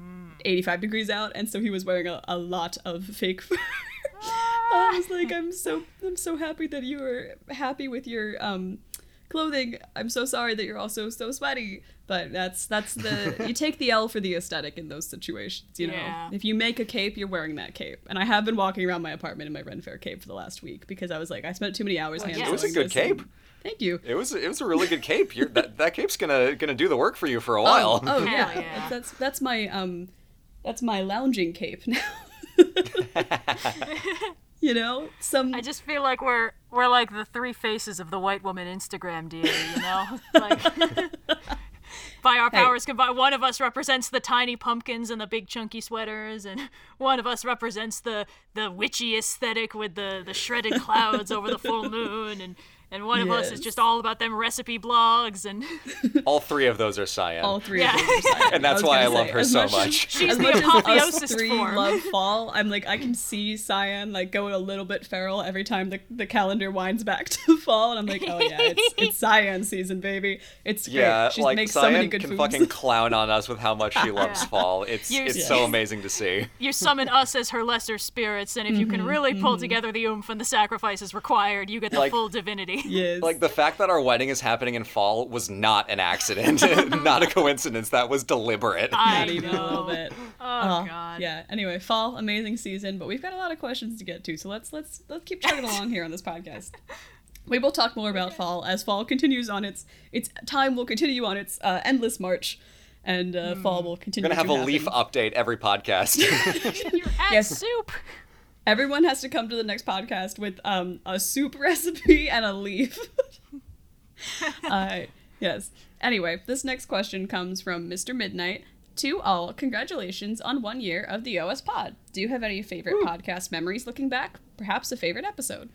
85 degrees out, and so he was wearing a, a lot of fake fur. I was like, I'm so I'm so happy that you were happy with your um clothing. I'm so sorry that you're also so sweaty. But that's that's the you take the L for the aesthetic in those situations, you know. Yeah. If you make a cape, you're wearing that cape. And I have been walking around my apartment in my Ren Fair cape for the last week because I was like, I spent too many hours Well, hand yeah. It was a good this and- cape. Thank you. It was it was a really good cape. You're, that that cape's gonna gonna do the work for you for a while. Oh, oh yeah. yeah. That's, that's that's my um that's my lounging cape now. you know, some I just feel like we're we're like the three faces of the white woman Instagram deity, you know? like by our powers combined, one of us represents the tiny pumpkins and the big chunky sweaters, and one of us represents the the witchy aesthetic with the the shredded clouds over the full moon, and and one of us is just all about them recipe blogs and All three of those are cyan. all three Yeah. of those are silent. And that's was why I love say, her as so much. much. As, She's as the much as us apotheosis three form. love fall, I'm like I can see Cyan like going a little bit feral every time the, the calendar winds back to fall, and I'm like, oh yeah, it's it's Cyan season, baby. It's great. Yeah, she like makes Cyan so many good can foods. fucking clown on us with how much she loves Yeah. fall. It's You- it's Yes. so amazing to see. you summon us as her lesser spirits, and if you Mm-hmm, can really pull together the oomph and the sacrifices required, you get the Like- full divinity. Yes. Like the fact that our wedding is happening in fall was not an accident, not a coincidence. That was deliberate. I not even a little know. bit. Oh, god. Yeah. Anyway, fall, amazing season, but we've got a lot of questions to get to, so let's let's let's keep chugging along here on this podcast. We will talk more about fall as fall continues on its its time will continue on its uh, endless march, and uh, fall will continue. We're gonna have to a happen. leaf update every podcast. You're at Yes. soup. Everyone has to come to the next podcast with um, a soup recipe and a leaf. uh, yes. Anyway, this next question comes from Mr. Midnight. To all, congratulations on one year of the OS Pod. Do you have any favorite podcast memories looking back? Perhaps a favorite episode?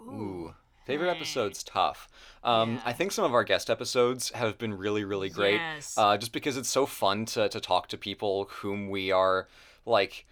Ooh, favorite episode's tough. Um, I think some of our guest episodes have been really, really great. Yes. Uh, just because it's so fun to to talk to people whom we are like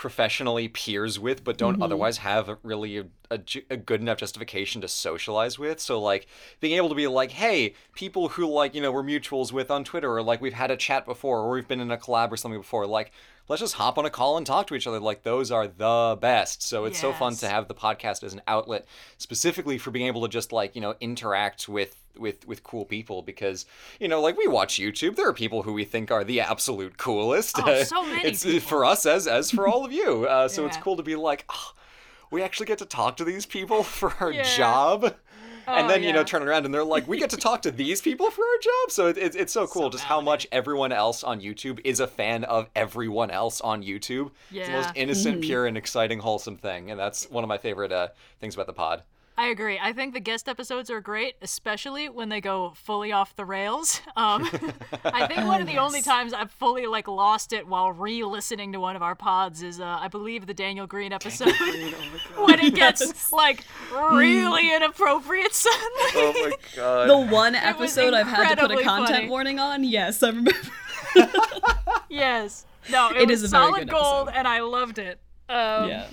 professionally peers with, but don't mm-hmm. otherwise have really a, a a good enough justification to socialize with. So like being able to be like, hey, people who like you know we're mutuals with on Twitter, or like we've had a chat before, or we've been in a collab or something before, like. Let's just hop on a call and talk to each other. Like those are the best. So it's so fun to have the podcast as an outlet, specifically for being able to just like you know interact with with with cool people because you know like we watch YouTube. There are people who we think are the absolute coolest. Oh, so many it's people. for us as as for all of you. Uh, so it's cool to be like, oh, we actually get to talk to these people for our Yeah. job. And Oh, then you know turn around and they're like, we get to talk to these people for our job. So it, it, it's so cool So just how much everyone else on YouTube is a fan of everyone else on YouTube. It's the most Yeah. innocent, pure, and exciting, wholesome thing, and that's one of my favorite uh, things about the pod. I agree. I think the guest episodes are great, especially when they go fully off the rails. Um, I think one of the only times I've fully like lost it while re-listening to one of our pods is, uh, I believe, the Daniel Green episode when it gets like really inappropriate suddenly. Oh my god. The one episode I've had to put a content funny. warning on? Yes, I remember. yes. No, it, It was is a very solid good gold, episode. and I loved it. Um, yeah.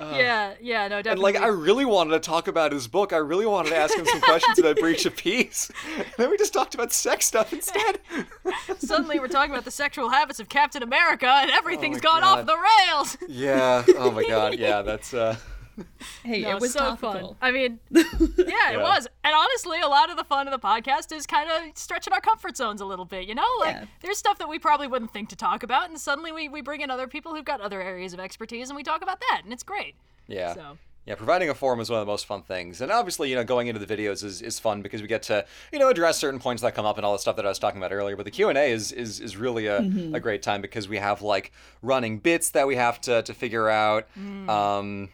Yeah, yeah, no, doubt. and like, I really wanted to talk about his book. I really wanted to ask him some questions about Breach of Peace. And then we just talked about sex stuff instead. Suddenly, we're talking about the sexual habits of Captain America, and everything's Oh gone off the rails. yeah. Oh my god. Yeah. That's. uh Hey, No, it was so topical. fun. I mean, yeah, it Yeah. was. And honestly, a lot of the fun of the podcast is kind of stretching our comfort zones a little bit. You know, like Yeah. there's stuff that we probably wouldn't think to talk about, and suddenly we, we bring in other people who've got other areas of expertise, and we talk about that, and it's great. Yeah. So Yeah, providing a forum is one of the most fun things. And obviously, you know, going into the videos is, is fun because we get to, you know, address certain points that come up and all the stuff that I was talking about earlier. But the Q&A is, is, is really a, a great time because we have, like, running bits that we have to, to figure out um,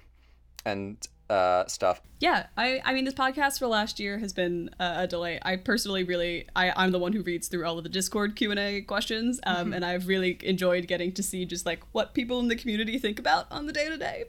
and uh, stuff. Yeah, I, I mean, this podcast for last year has been a, a delight. I personally really, I, I'm the one who reads through all of the Discord Q and A questions, um, and I've really enjoyed getting to see just like what people in the community think about on the day to day,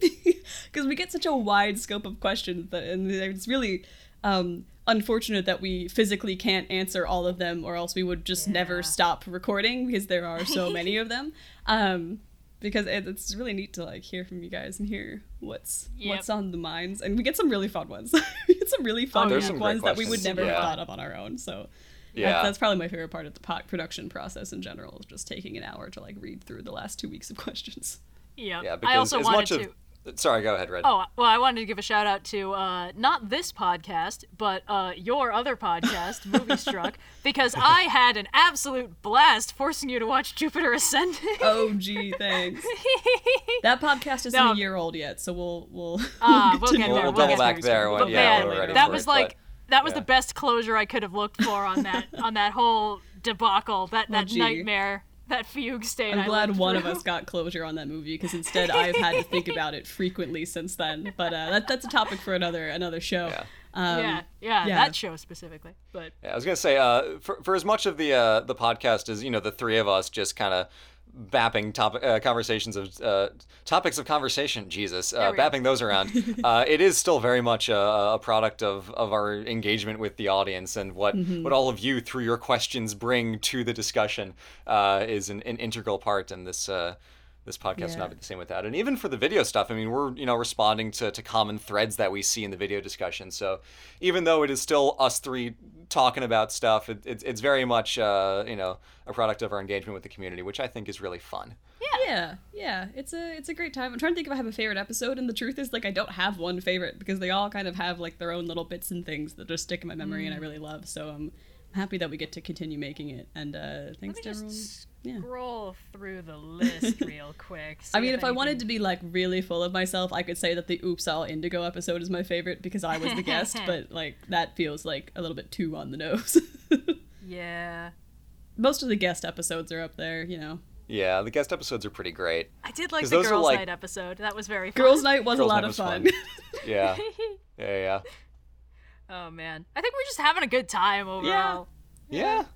because we get such a wide scope of questions that, and it's really um, unfortunate that we physically can't answer all of them, or else we would just never stop recording because there are so many of them. Um, because it, it's really neat to like hear from you guys and hear what's Yep. what's on the minds, and we get some really fun ones. we get some really fun Oh, There's yeah. some ones that we would questions. never have thought of on our own. So Yeah. that's, that's probably my favorite part of the po- production process in general is just taking an hour to like read through the last two weeks of questions. yeah, Yeah, because I also as wanted much to. of... Sorry, go ahead, Red. Oh, well, I wanted to give a shout out to uh, not this podcast, but uh, your other podcast, Movie Struck, because I had an absolute blast forcing you to watch Jupiter Ascending. Oh gee, thanks. that podcast isn't No. a year old yet, so we'll we'll Ah, we'll continue get there, on we'll that get back series there from- when- But yeah, man, we're ready that for was it, like but- that was yeah. the best closure I could have looked for on that on that whole debacle, that that gee. nightmare, that fugue state. I I'm glad lived one of us got closure on that movie because instead I've had to think about it frequently since then. But uh, that, that's a topic for another another show. Yeah. Um, yeah, yeah, yeah. that show specifically. But Yeah, I was gonna say, uh, for for as much of the uh, the podcast as you know, the three of us just kind of bapping topic uh, conversations of uh, topics of conversation. Jesus, uh, bapping those around. uh, it is still very much a, a product of, of our engagement with the audience and what what all of you through your questions bring to the discussion uh, is an, an integral part in this. This podcast would Yeah. not be the same without it. And even for the video stuff, I mean, we're you know responding to, to common threads that we see in the video discussion. So even though it is still us three talking about stuff, it, it's it's very much uh, you know a product of our engagement with the community, which I think is really fun. Yeah, yeah, yeah. it's a it's a great time. I'm trying to think if I have a favorite episode, and the truth is, like, I don't have one favorite because they all kind of have like their own little bits and things that just stick in my memory, Mm. and I really love. So I'm happy that we get to continue making it, and uh, thanks me to just everyone. Yeah. scroll through the list real quick. I mean, if I wanted to be like really full of myself, I could say that the Oops All Indigo episode is my favorite because I was the guest, but like that feels like a little bit too on the nose. yeah, most of the guest episodes are up there. You know, Yeah, the guest episodes are pretty great. I did like the those girls' like- night episode. That was very fun. Girls' Night was Girls' a lot of fun. fun. Yeah, yeah, yeah, Oh man, I think we're just having a good time overall. yeah.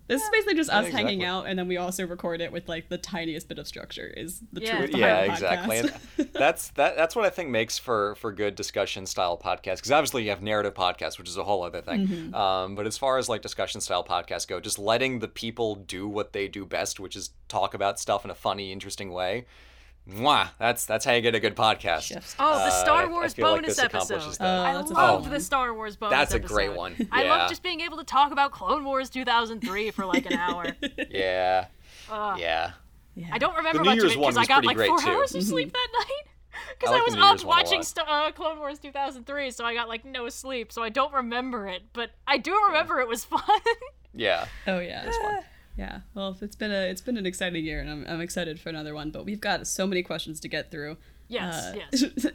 This is basically just us Yeah, hanging out, and then we also record it with like the tiniest bit of structure. Is the Yeah. truth yeah the exactly and that's that that's what i think makes for for good discussion style podcasts because obviously you have narrative podcasts which is a whole other thing Mm-hmm. um, but as far as like discussion style podcasts go just letting the people do what they do best which is talk about stuff in a funny interesting way Mwah, that's that's how you get a good podcast Chef's Oh, the Uh, Star I- I Wars feel like bonus this episode. that. Oh, I love fun the. Star Wars bonus episode. That's a great episode. one. I love just being able to talk about Clone Wars 2003 for like an hour. yeah Ugh. yeah Yeah. I don't remember New much of it because I got like great, four too. hours of sleep that night. Because I I, was the New Year's up watching. St- uh, Clone Wars 2003, so I got like no sleep, so I don't remember it. But I do remember it was fun. yeah Oh yeah, yeah. Well, it's been a it's been an exciting year, and I'm I'm excited for another one. But we've got so many questions to get through. yes, Uh, yes.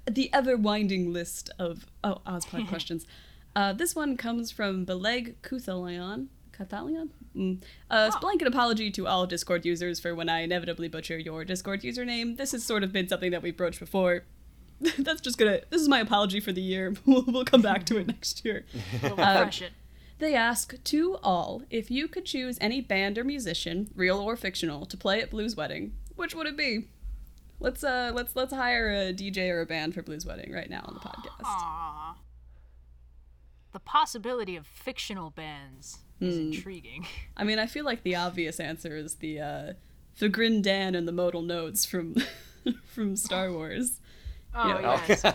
the ever winding list of oh Ozpod questions. Uh, this one comes from Beleg Cuthalion. Kathalion? Mm. Uh, Oh. blanket apology to all Discord users for when I inevitably butcher your Discord username. This has sort of been something that we've broached before. That's just gonna. This is my apology for the year. We'll, we'll come back to it next year. We'll refresh it. They ask to all if you could choose any band or musician, real or fictional, to play at Blues Wedding, which would it be? Let's uh let's let's hire a DJ or a band for Blues Wedding right now on the podcast. Aw. The possibility of fictional bands is Hmm. intriguing. I mean, I feel like the obvious answer is the uh the Grin Dan and the Modal Nodes from from Star Wars. Oh, Yeah. yes.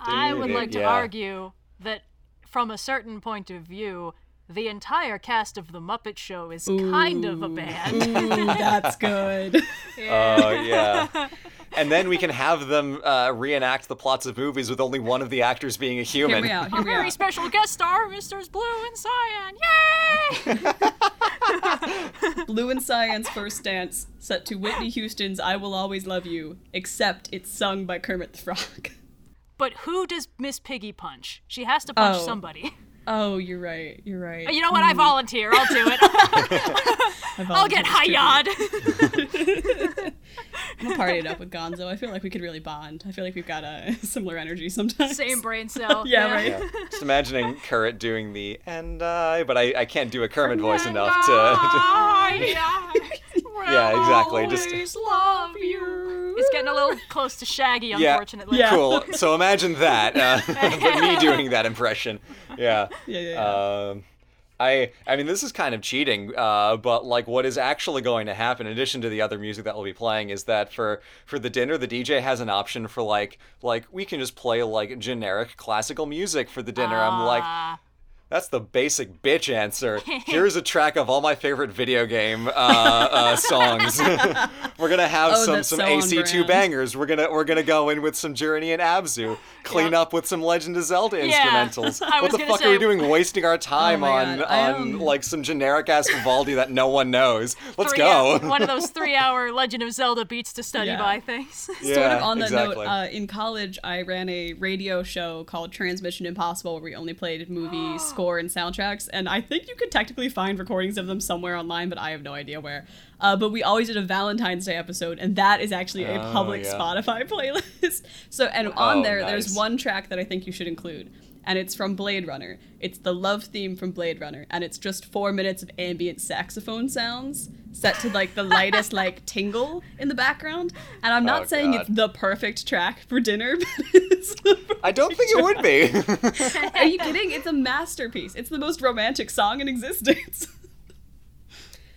I would like to Yeah. argue that from a certain point of view, the entire cast of The Muppet Show is kind of a band. Ooh, that's good. Oh yeah. And then we can have them uh, reenact the plots of movies with only one of the actors being a Hear human. me out. Hear Our me very out. special guest star, Mr. Blue and Cyan. Yay! Blue and Cyan's first dance, set to Whitney Houston's "I Will Always Love You," except it's sung by Kermit the Frog. but who does Miss Piggy punch? She has to punch Oh. somebody. Oh, you're right. You're right. You know what? I mm. volunteer. I'll do it. I've I'll get volunteered high to yod. I'm gonna party it up with Gonzo. I feel like we could really bond. I feel like we've got a similar energy sometimes. Same brain cell. Yeah, right. Yeah. Just imagining Kurt doing the and I, but I, I can't do a Kermit voice And enough to. I, I Yeah, exactly, just- love you. It's getting a little close to Shaggy, unfortunately. Yeah. cool. So imagine that, uh, but me doing that impression. Yeah. Yeah, yeah, yeah. Um, I I mean this is kind of cheating, uh, but like what is actually going to happen, in addition to the other music that we'll be playing, is that for for the dinner, the DJ has an option for like like we can just play like generic classical music for the dinner. I'm like. That's the basic bitch answer. Here's a track of all my favorite video game uh, uh, songs. we're gonna have Oh, some some so AC2 brand. bangers. We're gonna we're gonna go in with some Journey and Abzu. Clean Yeah. up with some Legend of Zelda Yeah. instrumentals. What the gonna fuck are we doing? Wasting our time Oh on God. On like some generic ass Vivaldi that no one knows. Let's Three go. hour- one of those three-hour Legend of Zelda beats to study Yeah. by things. yeah, sort of on that exactly. note, uh, in college, I ran a radio show called Transmission Impossible, where we only played movie score and soundtracks. And I think you could technically find recordings of them somewhere online, but I have no idea where. Uh, but we always did a Valentine's Day episode, and that is actually a Oh, public yeah. Spotify playlist. so, and on Oh, there, there's one track that I think you should include. And it's from Blade Runner. It's the love theme from Blade Runner, and it's just four minutes of ambient saxophone sounds set to like the lightest like tingle in the background. And I'm not Oh, saying God. it's the perfect track for dinner, but it's the I don't think it would be. Are you kidding? It's a masterpiece. It's the most romantic song in existence.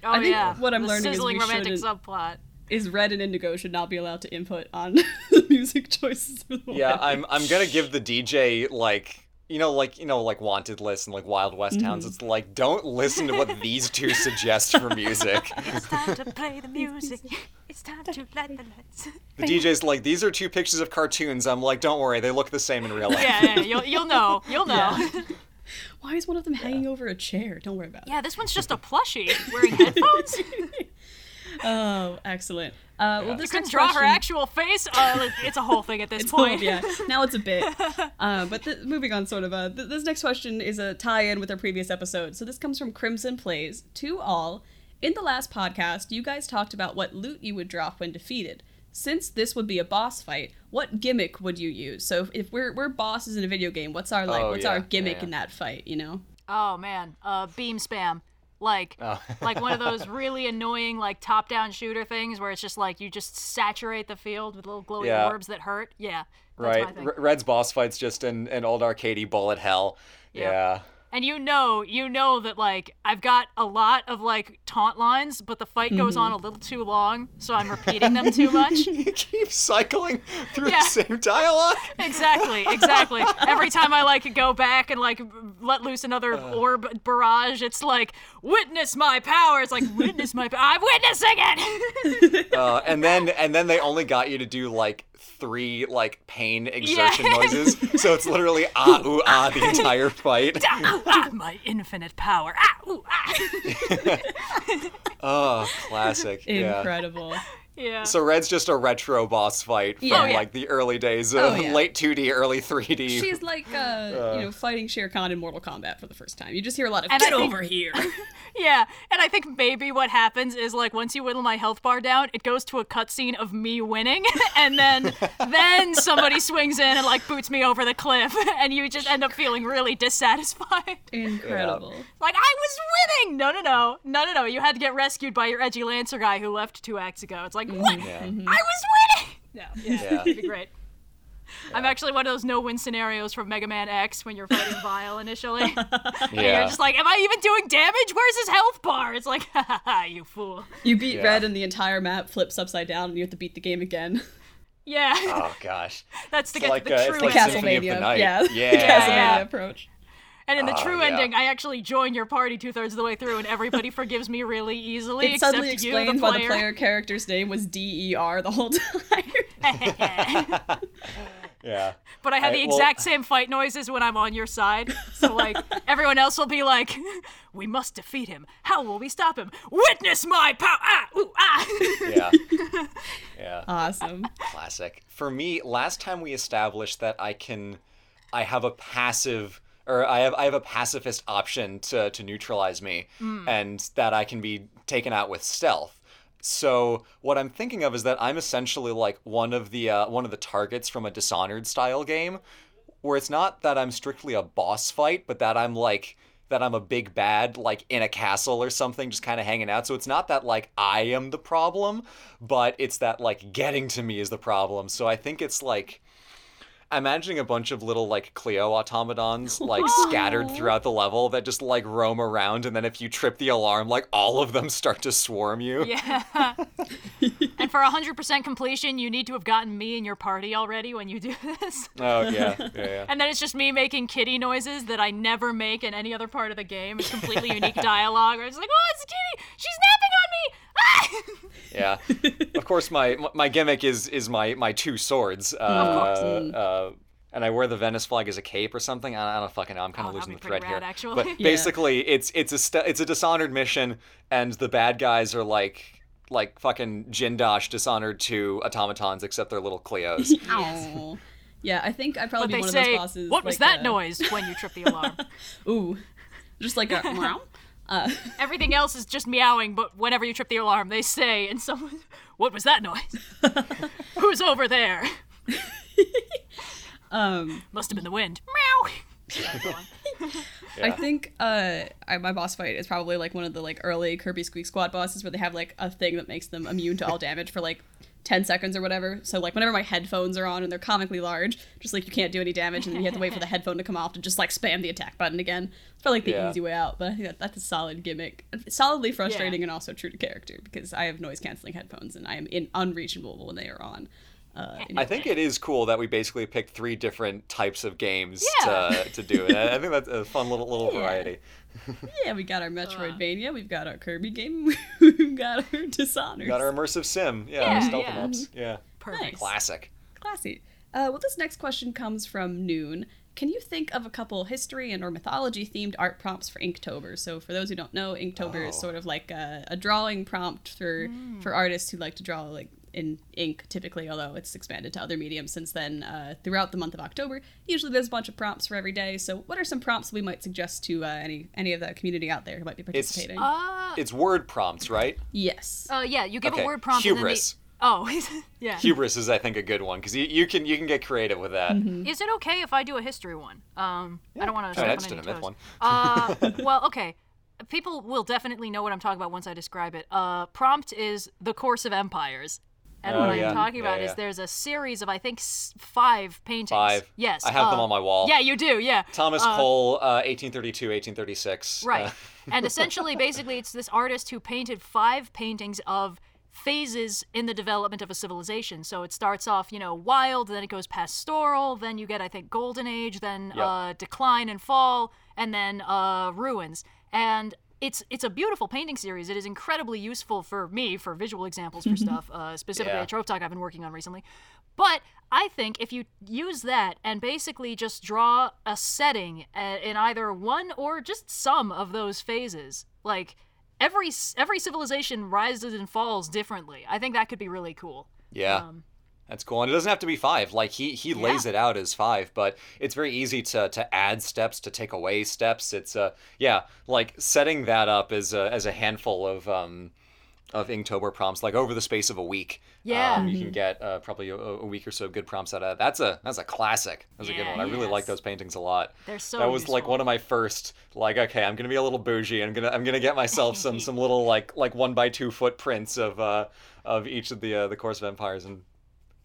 Oh I think yeah. what I'm the learning is sizzling we romantic subplot. Is Red and Indigo should not be allowed to input on the music choices for the yeah, wedding. I'm I'm gonna give the DJ like you know like you know like wanted lists and like Wild West Mm-hmm. towns. It's like don't listen to what these two suggest for music. It's time to play the music. It's time to light the lights. The DJ's like these are two pictures of cartoons. I'm like don't worry, they look the same in real life. Yeah, yeah, you'll you'll know. You'll know. Yeah. Why is one of them hanging over a chair? Don't worry about it. Yeah, this one's just a plushie wearing headphones. Oh, excellent. Uh, well, Yeah. this Couldn't next draw her actual face. Uh, it's a whole thing at this It's point. yeah. Now it's a bit. Uh, but th- moving on, sort of. Uh, th- this next question is a tie-in with our previous episode. So this comes from Crimson Plays to all. In the last podcast, you guys talked about what loot you would drop when defeated. Since this would be a boss fight, what gimmick would you use? So if, if we're we're bosses in a video game, what's our like? Oh, what's yeah, our yeah, gimmick yeah. in that fight? You know? Oh man, uh, beam spam. Like, Oh. like one of those really annoying like top-down shooter things where it's just like you just saturate the field with little glowing Yeah. orbs that hurt. Yeah, that's my right. Red's boss fight's just an, an old arcadey bullet hell. Yeah. And you know, you know that like I've got a lot of like taunt lines, but the fight goes on a little too long, so I'm repeating them too much. you keep cycling through Yeah. the same dialogue. Exactly, exactly. Every time I like go back and like let loose another Uh. orb barrage, it's like witness my power. It's like witness my power. I'm witnessing it. Uh, and then and then they only got you to do like three like pain exertion noises. So it's literally ah ooh ah the entire fight. ah, ah, my infinite power. Ah, ooh, ah. Oh, classic. Incredible. yeah. So Red's just a retro boss fight from Yeah. Oh, like the early days of Oh, yeah. late 2D, early 3D. She's like, uh, you know, fighting Shao Kahn in Mortal Kombat for the first time. You just hear a lot of And "Get think- over here." Yeah, and I think maybe what happens is like once you whittle my health bar down, it goes to a cutscene of me winning, and then then somebody swings in and like boots me over the cliff, and you just end up feeling really dissatisfied. Incredible. Like I was winning. No, no, no, no, no, no. You had to get rescued by your edgy lancer guy who left two acts ago. It's like what? Yeah. I was winning. Yeah, yeah, Yeah. it'd be great. I'm actually one of those no-win scenarios from Mega Man X when you're fighting Vile initially. And you're just like, am I even doing damage? Where's his health bar? It's like, ha ha ha, you fool. You beat Yeah. Red and the entire map flips upside down and you have to beat the game again. Yeah, Oh gosh. that's to It's get like, to the uh, true it's like ending. Of the Castlevania. Night. Yeah. the Yeah. Castlevania Yeah. approach. And in the Oh, true yeah. ending, I actually join your party two thirds of the way through, and everybody forgives me really easily, It except suddenly you, explains the why the player character's name was D E R the whole time. Yeah. but I had I- the well- exact same fight noises when I'm on your side. So like everyone else will be like, "We must defeat him. How will we stop him? Witness my power!" Ah, ooh, ah. Yeah. Yeah. awesome. Classic. For me, last time we established that I can I have a passive or I have I have a pacifist option to to neutralize me and that I can be taken out with stealth. So what I'm thinking of is that I'm essentially like one of the uh, one of the targets from a Dishonored style game where it's not that I'm strictly a boss fight, but that I'm like that I'm a big bad like in a castle or something just kind of hanging out. So it's not that like I am the problem, but it's that like getting to me is the problem. So I think it's like imagining a bunch of little like Cleo automatons like scattered throughout the level that just like roam around and then if you trip the alarm like all of them start to swarm you. Yeah. and for 100% completion, you need to have gotten me in your party already when you do this. Oh yeah. Yeah, yeah. And then it's just me making kitty noises that I never make in any other part of the game. It's completely unique dialogue. Where it's like, oh, it's a kitty. She's napping on me. Ah! Yeah. Of course, my my gimmick is is my my two swords. Uh. Uh, and I wear the Venice flag as a cape or something. I I don't fucking know. I'm kind Oh, of that'd losing the thread rad, here. actually. But Yeah. basically, it's it's a st- it's a dishonored mission, and the bad guys are like like fucking Jindosh Dishonored to automatons, except they're little Cleos. Ow. Yeah, I think I'd probably But be they one of say, those bosses. what was like, that uh, noise when you trip the alarm? Ooh, just like a meow. Uh, Everything else is just meowing, but whenever you trip the alarm, they say, and someone, what was that noise? Who's over there? um, Must have been the wind. Meow. Yeah. I think uh, I, my boss fight is probably like one of the like early Kirby Squeak Squad bosses where they have like a thing that makes them immune to all damage for like 10 seconds or whatever. So like whenever my headphones are on and they're comically large, just like you can't do any damage and then you have to wait for the headphone to come off to just like spam the attack button again. It's probably like the Yeah. easy way out, but I think that, that's a solid gimmick. Solidly frustrating and also true to character because I have noise canceling headphones and I am in unreachable when they are on. Uh, I think it is cool that we basically picked three different types of games Yeah. to, to do it. I I think that's a fun little little Yeah. variety. Yeah, we got our Metroidvania, we've got our Kirby game, we've got our Dishonored. We got our immersive sim. Yeah, Yeah, stealth yeah. maps. Yeah. Perfect. Nice. Classic. Classy. Uh, well, this next question comes from Noon. Can you think of a couple history and or mythology themed art prompts for Inktober? So, for those who don't know, Inktober is Oh. sort of like a, a drawing prompt for for artists who like to draw like in ink typically, although it's expanded to other mediums since then. Uh, throughout the month of October, usually there's a bunch of prompts for every day. So, what are some prompts we might suggest to uh, any any of the community out there who might be participating? Uh, It's word prompts, right? yes. uh, yeah, you give Okay, a word prompt. hubris. And then the, oh, yeah. Hubris is, I think, a good one because you, you can you can get creative with that. Is it okay if I do a history one? Um, I don't want to step that's on any just a myth toes. one. Uh, well, okay. People will definitely know what I'm talking about once I describe it. Uh, prompt is the course of empires, and Oh, what yeah. I'm talking Yeah, about is there's a series of I think five paintings. Five. Yes. I have them uh, on my wall. Yeah, you do. Yeah. Thomas Uh, Cole, uh, 1832, 1836. Right. Uh, and essentially, basically, it's this artist who painted five paintings of phases in the development of a civilization. So it starts off, you know, wild, then it goes pastoral, then you get, I think, golden age, then Yep. uh, decline and fall, and then uh, ruins. And it's it's a beautiful painting series. It is incredibly useful for me for visual examples for stuff, uh, specifically Yeah. a trope talk I've been working on recently. But I think if you use that and basically just draw a setting uh, in either one or just some of those phases, like every every civilization rises and falls differently. I think that could be really cool. yeah. Um, That's cool, and it doesn't have to be five. Like he he lays Yeah. it out as five, but it's very easy to to add steps, to take away steps. It's uh yeah, like setting that up as a as a handful of um of Inktober prompts, like over the space of a week. Yeah. um, you can get uh, probably a, a week or so of good prompts out of that. That's a that's a classic. That's a good one. I really like those paintings a lot. They're so That was like one of my first like okay, I'm gonna be a little bougie. I'm gonna I'm gonna get myself some some little like like one by two footprints of uh of each of the uh, the course of empires and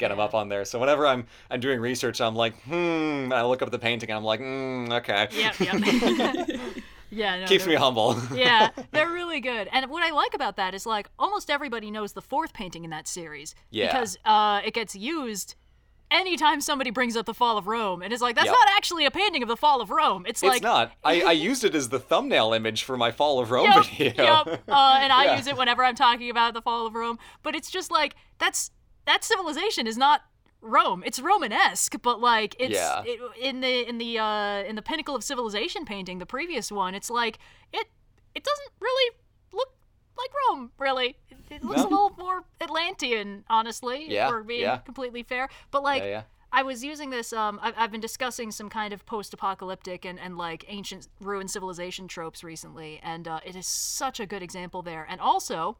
get them up on there. So whenever I'm I'm doing research, I'm like, hmm. I look up the painting, and I'm like, mm, okay. Yep, yep. yeah, no, Keeps me humble. yeah, they're really good. And what I like about that is like almost everybody knows the fourth painting in that series Yeah. because uh, it gets used anytime somebody brings up the fall of Rome, and it's like that's Yep. not actually a painting of the fall of Rome. It's, like it's not. I, I used it as the thumbnail image for my Fall of Rome Yep, video. yep. Uh, and I Yeah. use it whenever I'm talking about the fall of Rome. But it's just like that's that civilization is not Rome. It's Romanesque, but like it's Yeah. it, in the in the uh, in the pinnacle of civilization painting, the previous one. It's like it it doesn't really look like Rome. Really, it, it looks No. a little more Atlantean, honestly. Yeah, if we're being yeah. completely fair. But like. yeah. I was using this. Um, I've, I've been discussing some kind of post-apocalyptic and, and like ancient ruined civilization tropes recently, and uh, it is such a good example there. And also,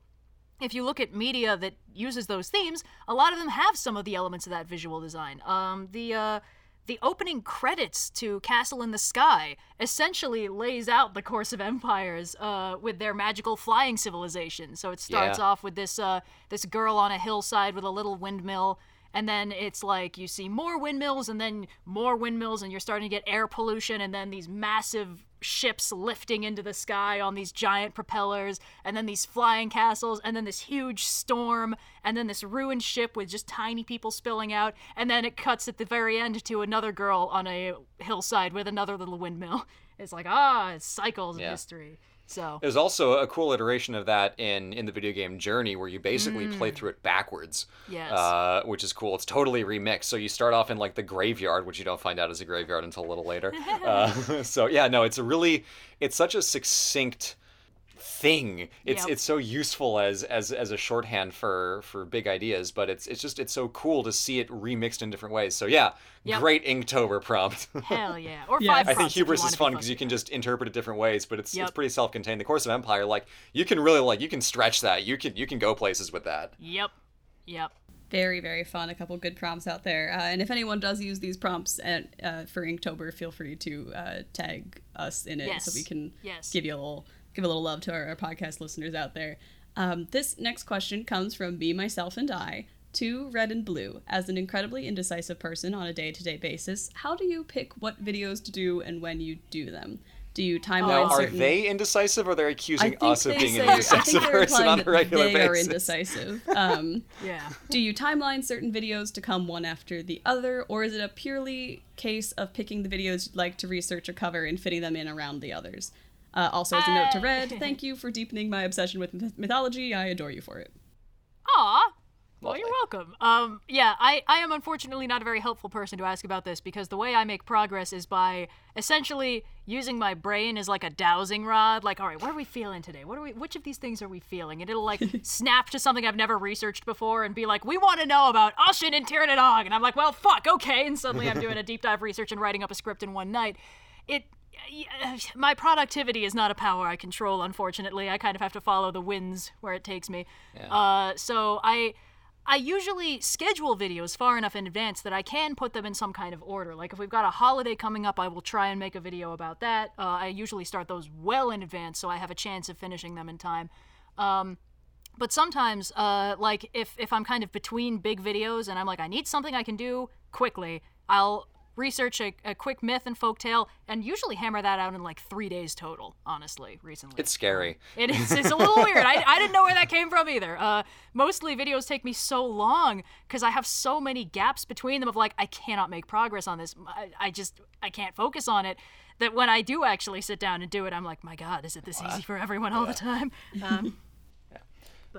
if you look at media that uses those themes, a lot of them have some of the elements of that visual design. Um, the uh, the opening credits to Castle in the Sky essentially lays out the course of empires uh, with their magical flying civilization. So it starts Yeah. off with this uh, this girl on a hillside with a little windmill. And then it's like you see more windmills and then more windmills, and you're starting to get air pollution, and then these massive ships lifting into the sky on these giant propellers, and then these flying castles, and then this huge storm, and then this ruined ship with just tiny people spilling out, and then it cuts at the very end to another girl on a hillside with another little windmill. It's like, ah, it's cycles of history. So, There's also a cool iteration of that in in the video game Journey, where you basically Mm. play through it backwards. Yes. Uh, which is cool. It's totally remixed. So you start off in like the graveyard, which you don't find out is a graveyard until a little later. uh, so yeah, no, it's a really, it's such a succinct thing. It's Yep. it's so useful as as as a shorthand for for big ideas, but it's it's just it's so cool to see it remixed in different ways. So yeah, Yep. great Inktober prompt. hell yeah. Or Yeah. five I think prompts if you hubris is fun because you can just interpret it different ways, but it's Yep. it's pretty self-contained. The Course of Empire, like you can really like you can stretch that. You can you can go places with that. Yep. Yep. Very, very fun. A couple good prompts out there. Uh, and if anyone does use these prompts at, uh, for Inktober, feel free to uh, tag us in it so we can Yes. give you a little give a little love to our, our podcast listeners out there. Um, this next question comes from me, myself, and I to Red and Blue. As an incredibly indecisive person on a day to day basis, how do you pick what videos to do and when you do them? Do you timeline Now, are certain? they indecisive or they're I accusing us of being say, an I indecisive think they're person on a regular they are indecisive. Um, Yeah. do you timeline certain videos to come one after the other, or is it a purely case of picking the videos you'd like to research or cover and fitting them in around the others? Uh, also, as a note to Red, thank you for deepening my obsession with myth- mythology. I adore you for it. Aw. Well, you're welcome. Um, yeah, I, I am unfortunately not a very helpful person to ask about this because the way I make progress is by essentially using my brain as like a dowsing rod. Like, all right, what are we feeling today? What are we? Which of these things are we feeling? And it'll like snap to something I've never researched before and be like, we want to know about Oisin and Tír na nÓg. And I'm like, well, fuck, okay. And suddenly I'm doing a deep dive research and writing up a script in one night. It my productivity is not a power I control, unfortunately. I kind of have to follow the winds where it takes me. Uh, so I I usually schedule videos far enough in advance that I can put them in some kind of order. Like if we've got a holiday coming up, I will try and make a video about that. Uh, I usually start those well in advance so I have a chance of finishing them in time. Um, but sometimes, uh, like if if I'm kind of between big videos and I'm like I need something I can do quickly, I'll research a, a quick myth and folktale and usually hammer that out in like three days total. Honestly, recently It's scary. it is. It's a little weird. I, I didn't know where that came from either. Uh, mostly videos take me so long because I have so many gaps between them of like I cannot make progress on this. I, I just I can't focus on it. That when I do actually sit down and do it, I'm like, my God, is it this easy for everyone all the time? Um,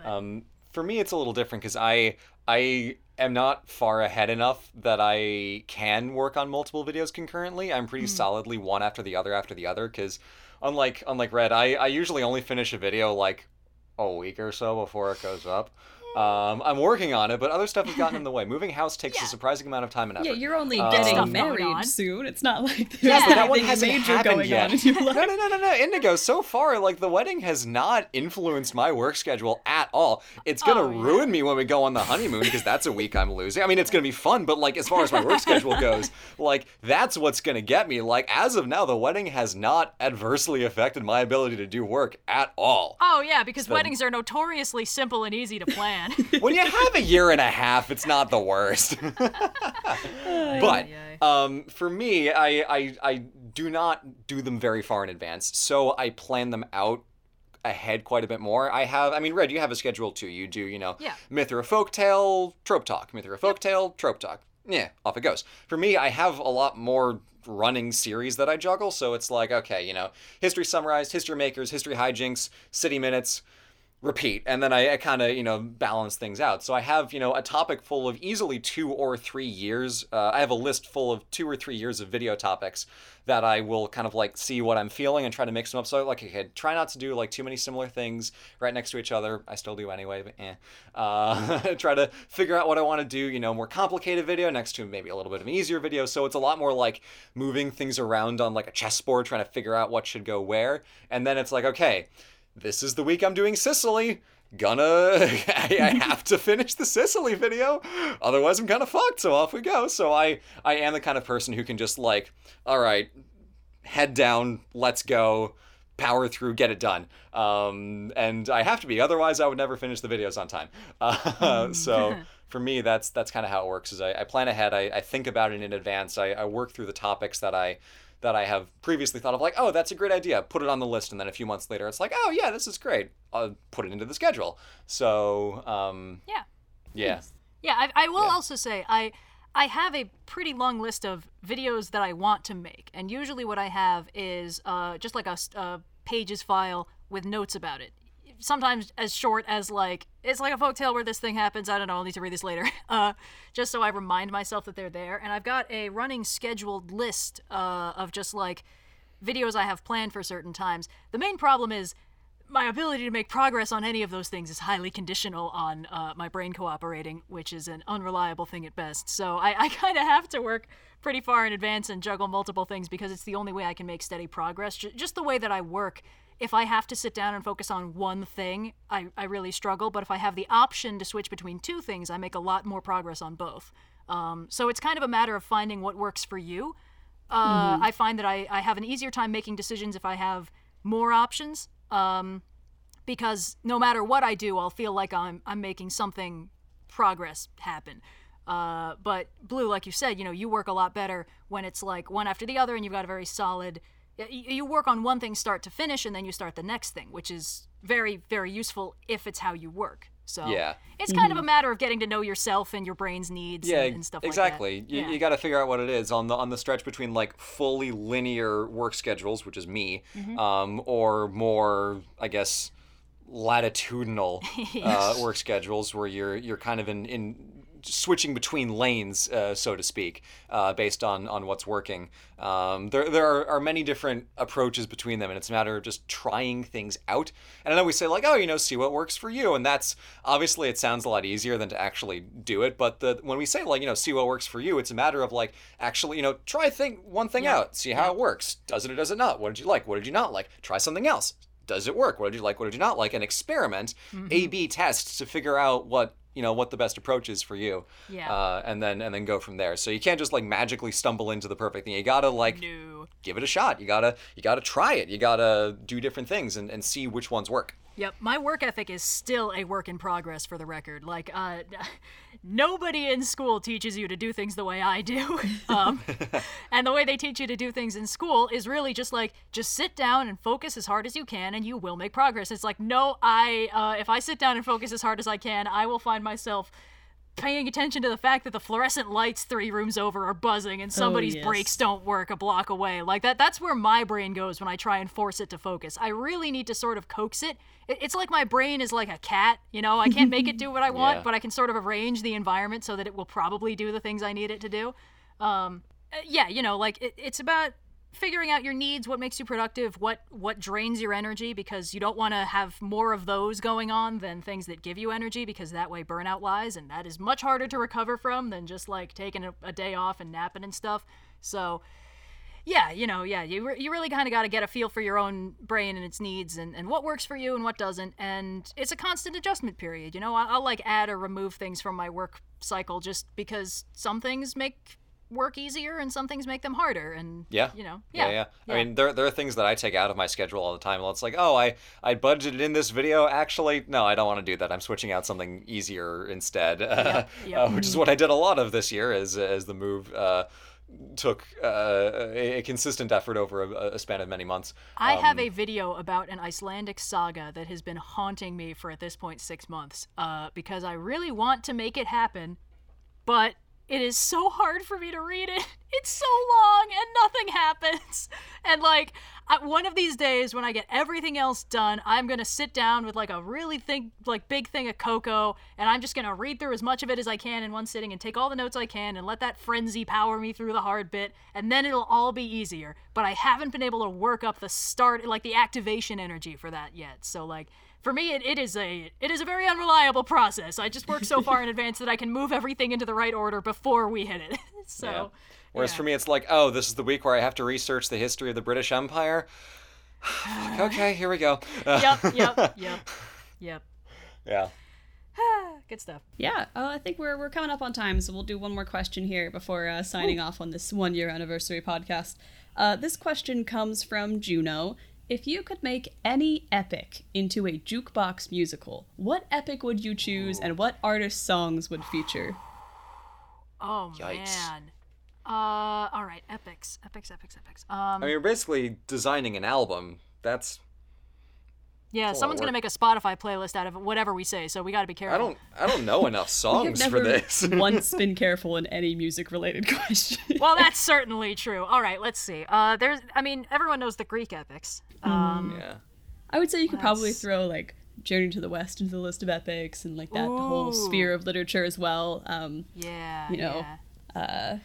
Um, for me, it's a little different because I I am not far ahead enough that I can work on multiple videos concurrently. I'm pretty hmm. solidly one after the other after the other because unlike unlike Red, I I usually only finish a video like a week or so before it goes up. Um, I'm working on it, but other stuff has gotten in the way. Moving house takes Yeah. a surprising amount of time and effort. Yeah, you're only Um, getting going married on. soon. It's not like there's Yeah, anything that one hasn't major happened yet. in no, no, no, no, no. Indigo, so far, like the wedding has not influenced my work schedule at all. It's gonna Oh, yeah. ruin me when we go on the honeymoon because that's a week I'm losing. I mean, it's gonna be fun, but like as far as my work schedule goes, like that's what's gonna get me. Like as of now, the wedding has not adversely affected my ability to do work at all. oh yeah, because weddings are notoriously simple and easy to plan. when you have a year and a half, it's not the worst. but um, for me, I, I I do not do them very far in advance, so I plan them out ahead quite a bit more. I have, I mean, Red, you have a schedule too. You do, you know, Yeah. myth or a folktale, trope talk, myth or a folktale, trope talk. Yeah, off it goes. For me, I have a lot more running series that I juggle, so it's like, okay, you know, history summarized, history makers, history hijinks, city minutes, repeat and then i, I kind of you know balance things out. So i have you know a topic full of easily two or three years uh, i have a list full of two or three years of video topics that i will kind of like see what i'm feeling and try to mix them up. So like okay try not to do like too many similar things right next to each other. I still do anyway but eh. uh, try to figure out what i want to do you know more complicated video next to maybe a little bit of an easier video. So it's a lot more like moving things around on like a chessboard trying to figure out what should go where. And then it's like okay this is the week I'm doing Sicily. Gonna, I, I have to finish the Sicily video, otherwise I'm kind of fucked. So off we go. So I, I am the kind of person who can just like, all right, head down, let's go, power through, get it done. Um, and I have to be, otherwise I would never finish the videos on time. Uh, so for me, that's that's kind of how it works. Is I, I plan ahead, I, I think about it in advance, I, I work through the topics that I that I have previously thought of, like, oh, that's a great idea. Put it on the list, and then a few months later, it's like, oh yeah, this is great. I'll put it into the schedule. So, um, yeah. yeah, Yeah, I, I will Yeah. also say I I have a pretty long list of videos that I want to make, and usually what I have is uh, just like a pages file with notes about it. Sometimes as short as like it's like a folktale where this thing happens. I don't know. I'll need to read this later. Uh, just so I remind myself that they're there. And I've got a running scheduled list uh, of just like videos I have planned for certain times. The main problem is my ability to make progress on any of those things is highly conditional on uh, my brain cooperating, which is an unreliable thing at best. So I, I kind of have to work pretty far in advance and juggle multiple things because it's the only way I can make steady progress. J- just the way that I work, if I have to sit down and focus on one thing, I, I really struggle. But if I have the option to switch between two things, I make a lot more progress on both. Um, so it's kind of a matter of finding what works for you. Uh, I find that I, I have an easier time making decisions if I have more options. Um, because no matter what I do, I'll feel like I'm I'm making something progress happen. Uh, but blue, like you said, you know, you work a lot better when it's like one after the other, and you've got a very solid. Y- y- You work on one thing start to finish, and then you start the next thing, which is very very useful if it's how you work. So Yeah. it's kind of a matter of getting to know yourself and your brain's needs yeah, and, and stuff exactly. like that. You, yeah. you got to figure out what it is on the on the stretch between like fully linear work schedules, which is me, Mm-hmm. um, or more, I guess, latitudinal uh, work schedules where you're you're kind of in in switching between lanes, uh, so to speak, uh, based on on what's working. Um, there there are, are many different approaches between them, and it's a matter of just trying things out. And I know we say like, oh, you know, see what works for you, and that's obviously it sounds a lot easier than to actually do it. But the when we say like, you know, see what works for you, it's a matter of like actually, you know, try thing one thing Yeah. out, see how it works. Does it or does it not? What did you like? What did you not like? Try something else. Does it work? What did you like? What did you not like? And experiment, A/B test to figure out what you know what the best approach is for you. Yeah. Uh, and then and then go from there. So you can't just like magically stumble into the perfect thing. You gotta like No. give it a shot. You gotta you gotta try it. You gotta do different things and, and see which ones work. Yep, my work ethic is still a work in progress for the record. Like, uh, nobody in school teaches you to do things the way I do. Um, and the way they teach you to do things in school is really just like, just sit down and focus as hard as you can and you will make progress. It's like, no, I, uh, if I sit down and focus as hard as I can, I will find myself paying attention to the fact that the fluorescent lights three rooms over are buzzing and somebody's yes. brakes don't work a block away. Like that that's where my brain goes when I try and force it to focus. I really need to sort of coax it. It- It's like my brain is like a cat, you know, I can't make it do what I want, Yeah. but I can sort of arrange the environment so that it will probably do the things I need it to do. Um uh, yeah, you know, like it, it's about figuring out your needs, what makes you productive, what what drains your energy because you don't want to have more of those going on than things that give you energy because that way burnout lies and that is much harder to recover from than just like taking a, a day off and napping and stuff. So yeah, you know, yeah, you, re- you really kind of got to get a feel for your own brain and its needs and, and what works for you and what doesn't. And it's a constant adjustment period. You know, I'll, I'll like add or remove things from my work cycle just because some things make work easier and some things make them harder. And, Yeah. you know, Yeah, yeah. yeah. I mean, there, there are things that I take out of my schedule all the time. Well, it's like, oh, I, I budgeted in this video. Actually, no, I don't want to do that. I'm switching out something easier instead, yep. uh, which is what I did a lot of this year as, as the move uh, took uh, a, a consistent effort over a, a span of many months. I have Um, a video about an Icelandic saga that has been haunting me for at this point six months uh, because I really want to make it happen, but it is so hard for me to read it. It's so long and nothing happens. And like one of these days when I get everything else done, I'm gonna sit down with like a really think like big thing of cocoa, and I'm just gonna read through as much of it as I can in one sitting and take all the notes I can and let that frenzy power me through the hard bit, and then it'll all be easier. But I haven't been able to work up the start like the activation energy for that yet. So like for me it, it is a it is a very unreliable process. I just work so far in advance that I can move everything into the right order before we hit it. so Yeah. Whereas yeah. for me, it's like, oh, this is the week where I have to research the history of the British Empire. Okay, here we go. Uh, Yep, yep, yep. Yep. yeah. Good stuff. Yeah, uh, I think we're, we're coming up on time, so we'll do one more question here before uh, signing off on this one year anniversary podcast. Uh, this question comes from Juno. If you could make any epic into a jukebox musical, what epic would you choose and what artist songs would feature? Oh Yikes. man. Uh, all right, epics, epics, epics, epics. Um, I mean, you're basically designing an album. That's yeah, lot of someone's gonna make a Spotify playlist out of whatever we say, so we got to be careful. I don't I don't know enough We have songs for this. once been careful in any music related question. Well, that's certainly true. All right, let's see. Uh, there's, I mean, everyone knows the Greek epics. Um, yeah. I would say you could probably throw like Journey to the West into the list of epics and like that whole sphere of literature as well. Um, yeah, You know, yeah. uh,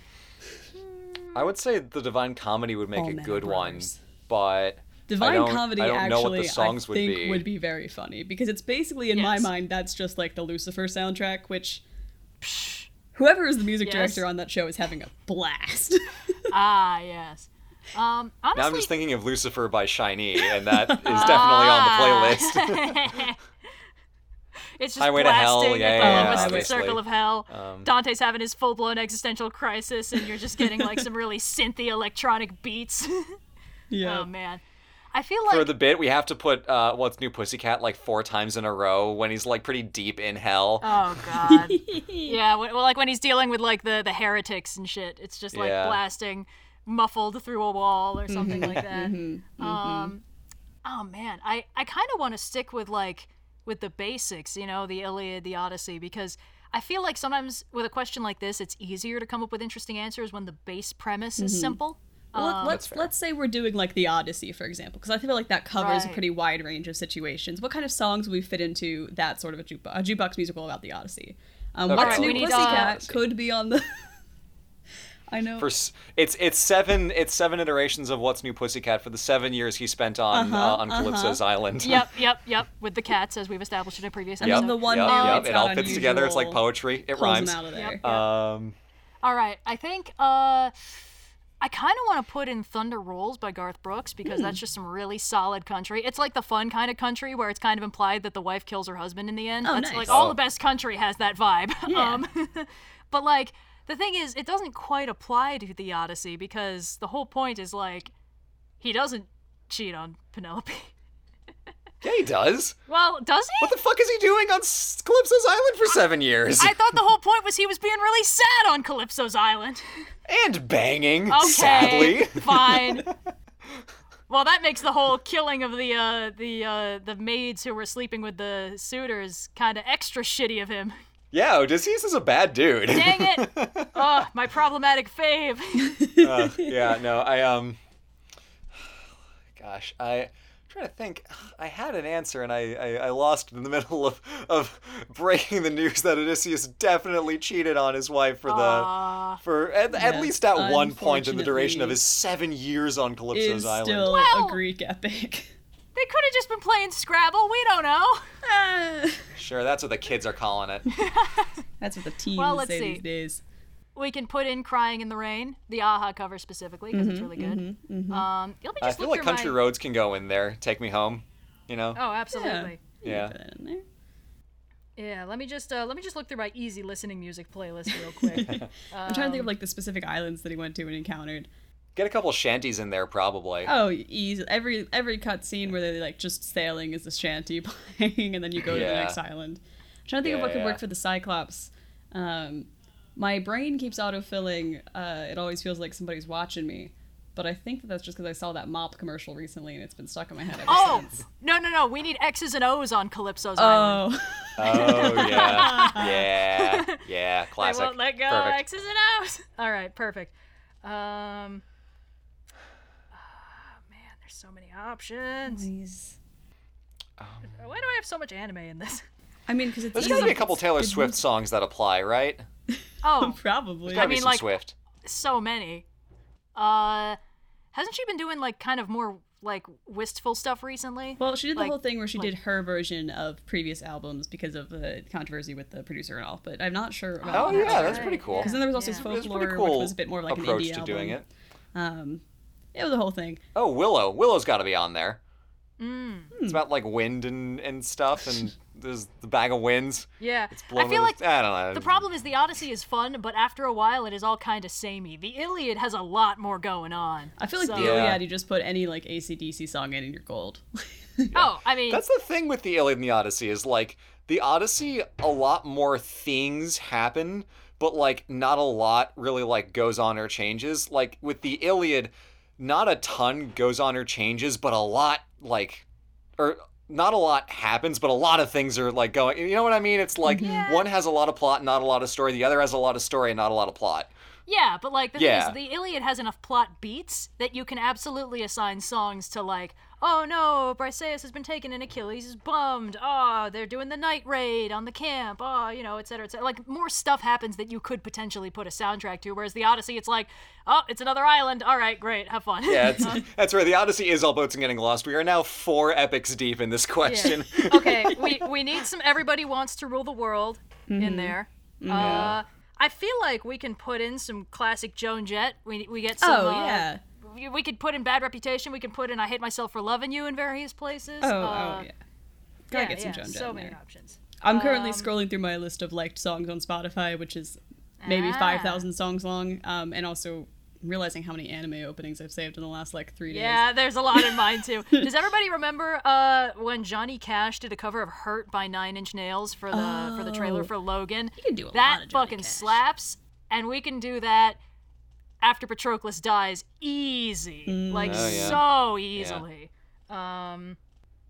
I would say the Divine Comedy would make a good Are one, but Divine Comedy I actually know what the songs I think would think be. very funny because it's basically in my mind that's just like the Lucifer soundtrack, which whoever is the music Yes. director on that show is having a blast. ah, yes. Um, honestly, now I'm just thinking of Lucifer by SHINee, and that is definitely on the playlist. it's just Highway to Hell, blasting yeah, at yeah, the yeah, lowest obviously. circle of hell. Um, Dante's having his full blown existential crisis, and you're just getting like some really synthy electronic beats. yeah. oh man, I feel like For the bit, we have to put uh, what's new Pussycat like four times in a row when he's like pretty deep in hell. Oh god. yeah, wh- well, like when he's dealing with like the the heretics and shit, it's just like Yeah. blasting muffled through a wall or something Mm-hmm, like that. Um, oh man, I I kind of want to stick with like with the basics, you know, the Iliad, the Odyssey, because I feel like sometimes with a question like this, it's easier to come up with interesting answers when the base premise Mm-hmm. is simple. Well, Um, let's let's say we're doing like the Odyssey, for example, because I feel like that covers a pretty wide range of situations. What kind of songs would we fit into that sort of a, juke- a jukebox musical about the Odyssey? Um, Okay, What's we New need, Pussycat uh, could be on the. I know. For it's it's seven it's seven iterations of What's New Pussycat for the seven years he spent on Uh-huh, uh, on Calypso's island. Yep, yep, yep. With the cats, as we've established in a previous And Yep. then episode. the one yep, new, yep. It all fits together. It's like poetry. It rhymes. them out of there. Yep. Um, All right, I think uh, I kind of want to put in Thunder Rolls by Garth Brooks because Hmm. that's just some really solid country. It's like the fun kind of country where it's kind of implied that the wife kills her husband in the end. Oh, that's nice. like all Oh. the best country has that vibe. Yeah. Um, but like the thing is, it doesn't quite apply to the Odyssey because the whole point is like he doesn't cheat on Penelope. yeah, he does. well, does he? What the fuck is he doing on S- Calypso's island for seven years? I thought the whole point was he was being really sad on Calypso's island. and banging. Okay, Sadly. fine. Well, that makes the whole killing of the uh, the uh, the maids who were sleeping with the suitors kind of extra shitty of him. Yeah, Odysseus is a bad dude. Dang it! oh, my problematic fave. Uh, yeah, no, I um, gosh, I. I'm trying to think. I had an answer and I, I, I lost in the middle of, of breaking the news that Odysseus definitely cheated on his wife for the Aw. for at, at least at one point in the duration of his seven years on Calypso's Is island. still Well- a Greek epic. They could have just been playing Scrabble. We don't know. Ah. Sure, that's what the kids are calling it. That's what the teens Well, let's say see. these days. We can put in "Crying in the Rain," the a-ha cover specifically because it's really good. Um, let me I just feel like Country my... Roads can go in there. Take me home. You know. Oh, absolutely. Yeah. Put that in there. Yeah. Let me just uh, let me just look through my easy listening music playlist real quick. I'm trying to think of like the specific islands that he went to and encountered. Get a couple shanties in there, probably. Oh, easy. Every every cut cutscene where they're like just sailing is a shanty playing, and then you go to the next island. I'm trying to think of what could work for the Cyclops. Um, my brain keeps autofilling. Uh, it always feels like somebody's watching me, but I think that that's just because I saw that mop commercial recently, and it's been stuck in my head ever Oh since. no no no! We need X's and O's on Calypso's island. Oh, Oh yeah, yeah, yeah. They Classic. won't let go. Perfect. X's and O's. All right, perfect. Um, ah, man, there's so many options. Please. Why do I have so much anime in this? I mean, because it's There's easy. got to be a couple Taylor Swift songs that apply, right? Oh, Probably. I mean, like- Swift. so many. Uh, hasn't she been doing like kind of more like wistful stuff recently? Well, she did the whole thing where she like- did her version of previous albums because of the controversy with the producer and all. But I'm not sure about. Oh that. yeah, that's pretty cool. Because then there was also Yeah. his It was a folklore, cool which was a bit more like an indie to album. doing it. Um, it was the whole thing. Oh, Willow. Willow's got to be on there. Mm. It's about like wind and, and stuff, and there's the bag of winds. Yeah, Blowing I feel with- like I don't know. the problem is the Odyssey is fun, but after a while it is all kind of samey. The Iliad has a lot more going on. I feel like So- the Yeah. Iliad, you just put any like ACDC song in and you're gold. Oh, I mean, That's the thing with the Iliad and the Odyssey is like the Odyssey, a lot more things happen, but like not a lot really like goes on or changes. Like with the Iliad, not a ton goes on or changes, but a lot like or not a lot happens, but a lot of things are like going. You know what I mean? It's like mm-hmm. Yeah. one has a lot of plot, not a lot of story. The other has a lot of story and not a lot of plot. yeah, but like the Yeah. thing is, the Iliad has enough plot beats that you can absolutely assign songs to like. Oh no, Briseis has been taken and Achilles is bummed. Oh, they're doing the night raid on the camp. Oh, you know, et cetera, et cetera. Like more stuff happens that you could potentially put a soundtrack to. Whereas the Odyssey, it's like, oh, it's another island. All right, great, have fun. Yeah, it's, that's right. the Odyssey is all boats and getting lost. We are now four epics deep in this question. okay, we we need some everybody wants to rule the world in there. Uh, I feel like we can put in some classic Joan Jett. We we get some. oh uh, yeah. We, could put in bad reputation. We can put in I hate myself for loving you in various places. Oh, uh, oh yeah. Gotta yeah, get some yeah, Joan So many there. options. I'm currently Um, scrolling through my list of liked songs on Spotify, which is maybe Ah. 5,000 songs long, um, and also realizing how many anime openings I've saved in the last like three days. Yeah, there's a lot in mine too. Does everybody remember uh, when Johnny Cash did a cover of "Hurt" by Nine Inch Nails for the for the trailer Oh. for Logan? You can do a that lot of Johnny fucking Cash. slaps, and we can do that after Patroclus dies easy, Mm. like Oh, yeah. so easily. Um,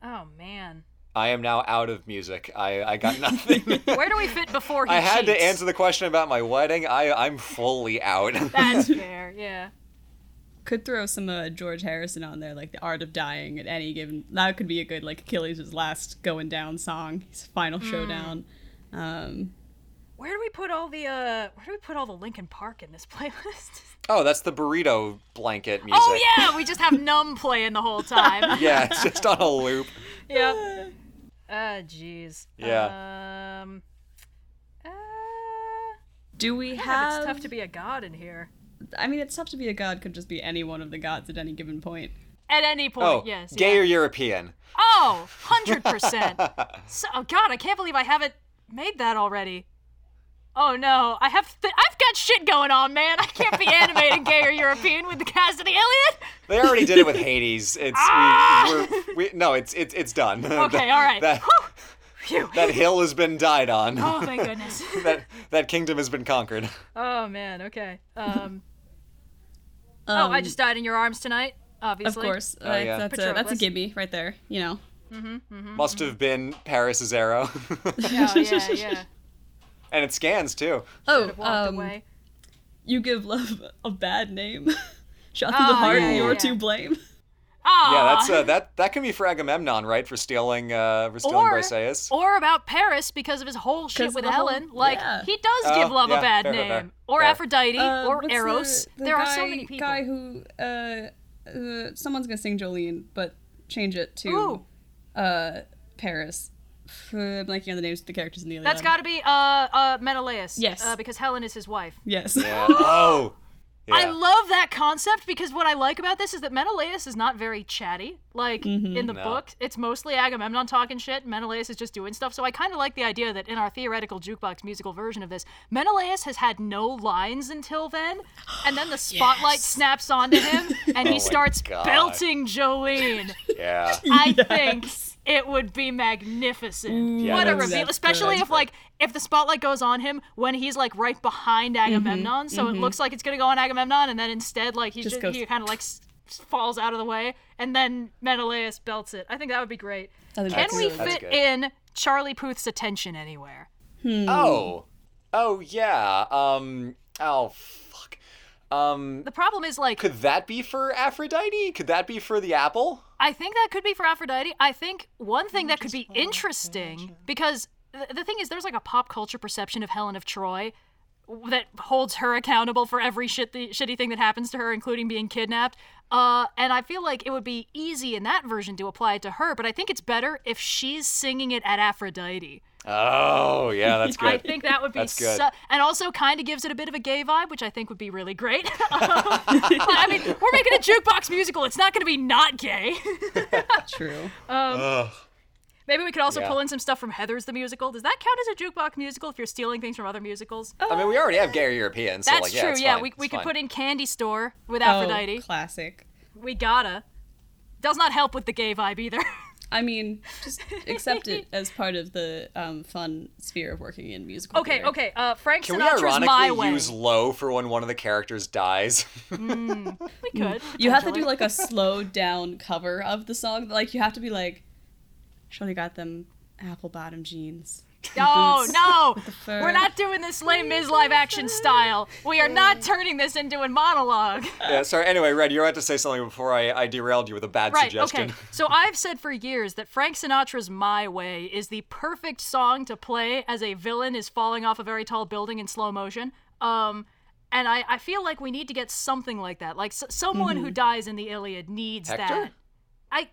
oh man, I am now out of music. I, I got nothing. where do we fit before he I had to answer the question about my wedding. I I'm fully out. That's fair, yeah. could throw some uh, George Harrison on there, like the Art of Dying at any given. That could be a good like Achilles' last going down song, his final showdown. Um, Where do we put all the uh where do we put all the Linkin Park in this playlist? Oh, that's the burrito blanket music. oh yeah, we just have numb playing the whole time. Yeah, it's just on a loop. yep. Ah, jeez. Yeah. Um uh, do we yeah, have? it's tough to be a god in here. I mean, it's tough to be a god. Could just be any one of the gods at any given point. At any point, Oh, yes. gay yeah. or European? Oh, 100%. so, oh god, I can't believe I haven't made that already. Oh no, I have th- I've got shit going on, man. I can't be animating gay or European with the cast of the Iliad. They already did it with Hades. It's we, we're, we no, it's it's it's done. Okay, all right. That, that hill has been died on. Oh thank goodness. that that kingdom has been conquered. Oh man, okay. Um, oh, Um, I just died in your arms tonight. Obviously. Of course, Oh, uh, yeah. that's a that's a Patroclus. gimme right there. You know. Must have been Paris's arrow, Oh yeah, yeah. And it scans too. Oh, Have walked um, away. you give love a bad name. Shot through Oh, the heart, yeah, you're yeah. to blame. Oh, Yeah, that's uh, that that can be for Agamemnon, right? For stealing uh, for stealing or Briseis. or about Paris because of his whole shit with the whole- Helen. like yeah. he does Oh, give love yeah, a bad fair, name, fair, fair. or Fair. Aphrodite, Uh, or Eros. the- the there are so many people. Guy who uh, uh, someone's gonna sing Jolene, but change it to uh Paris. F- I'm blanking on the names of the characters in the Iliad. That's got to be uh uh Menelaus. Yes. Uh, because Helen is his wife. yes. Yeah. Oh. I love that concept because what I like about this is that Menelaus is not very chatty. Like in the No. book, it's mostly Agamemnon talking shit. Menelaus is just doing stuff. So I kind of like the idea that in our theoretical jukebox musical version of this, Menelaus has had no lines until then, and then the spotlight snaps onto him and Oh he my starts God. belting Jolene. Yeah. I think it would be magnificent. Yeah, what a reveal, especially good. if like if the spotlight goes on him when he's like right behind mm-hmm, Agamemnon, so it mm-hmm. looks like it's gonna go on Agamemnon, and then instead like he Just just, goes- he kind of like s- falls out of the way, and then Menelaus belts it. I think that would be great. I Can that's we good. Fit in Charlie Puth's attention anywhere? Hmm. Oh. Oh yeah. Um. Oh fuck. Um. The problem is like Could that be for Aphrodite? Could that be for the apple? I think that could be for Aphrodite. I think one thing that could be interesting because th- the thing is, there's like a pop culture perception of Helen of Troy that holds her accountable for every shit the, shitty thing that happens to her, including being kidnapped. Uh, and I feel like it would be easy in that version to apply it to her, but I think it's better if she's singing it at Aphrodite. Oh yeah, that's good. I think that would be That's good. so, and also kind of gives it a bit of a gay vibe, which I think would be really great. Um, I mean, we're making a jukebox musical; it's not going to be not gay. True. Ugh. Maybe we could also Yeah. pull in some stuff from Heathers the musical. Does that count as a jukebox musical if you're stealing things from other musicals? I mean, we already have gay or European, so That's like, yeah, true. it's yeah, fine. we, we It's could fine. put in Candy Store with Oh, Aphrodite. classic. we gotta. Does not help with the gay vibe either. I mean, just accept it as part of the um, fun sphere of working in musical. okay, theater. okay. Uh, Frank Can we Sinatra's ironically My Way. use low for when one of the characters dies? we could. You have to do like a slowed down cover of the song. Like you have to be like, Shorty got them apple bottom jeans. No, no. We're not doing this Les Mis live action style. We are not turning this into a monologue. yeah. Sorry. Anyway, Red, you were about to say something before I, I derailed you with a bad Right, suggestion. okay. So I've said for years that Frank Sinatra's My Way is the perfect song to play as a villain is falling off a very tall building in slow motion. Um, and I, I feel like we need to get something like that. Like s- someone who dies in the Iliad needs Hector? that. I.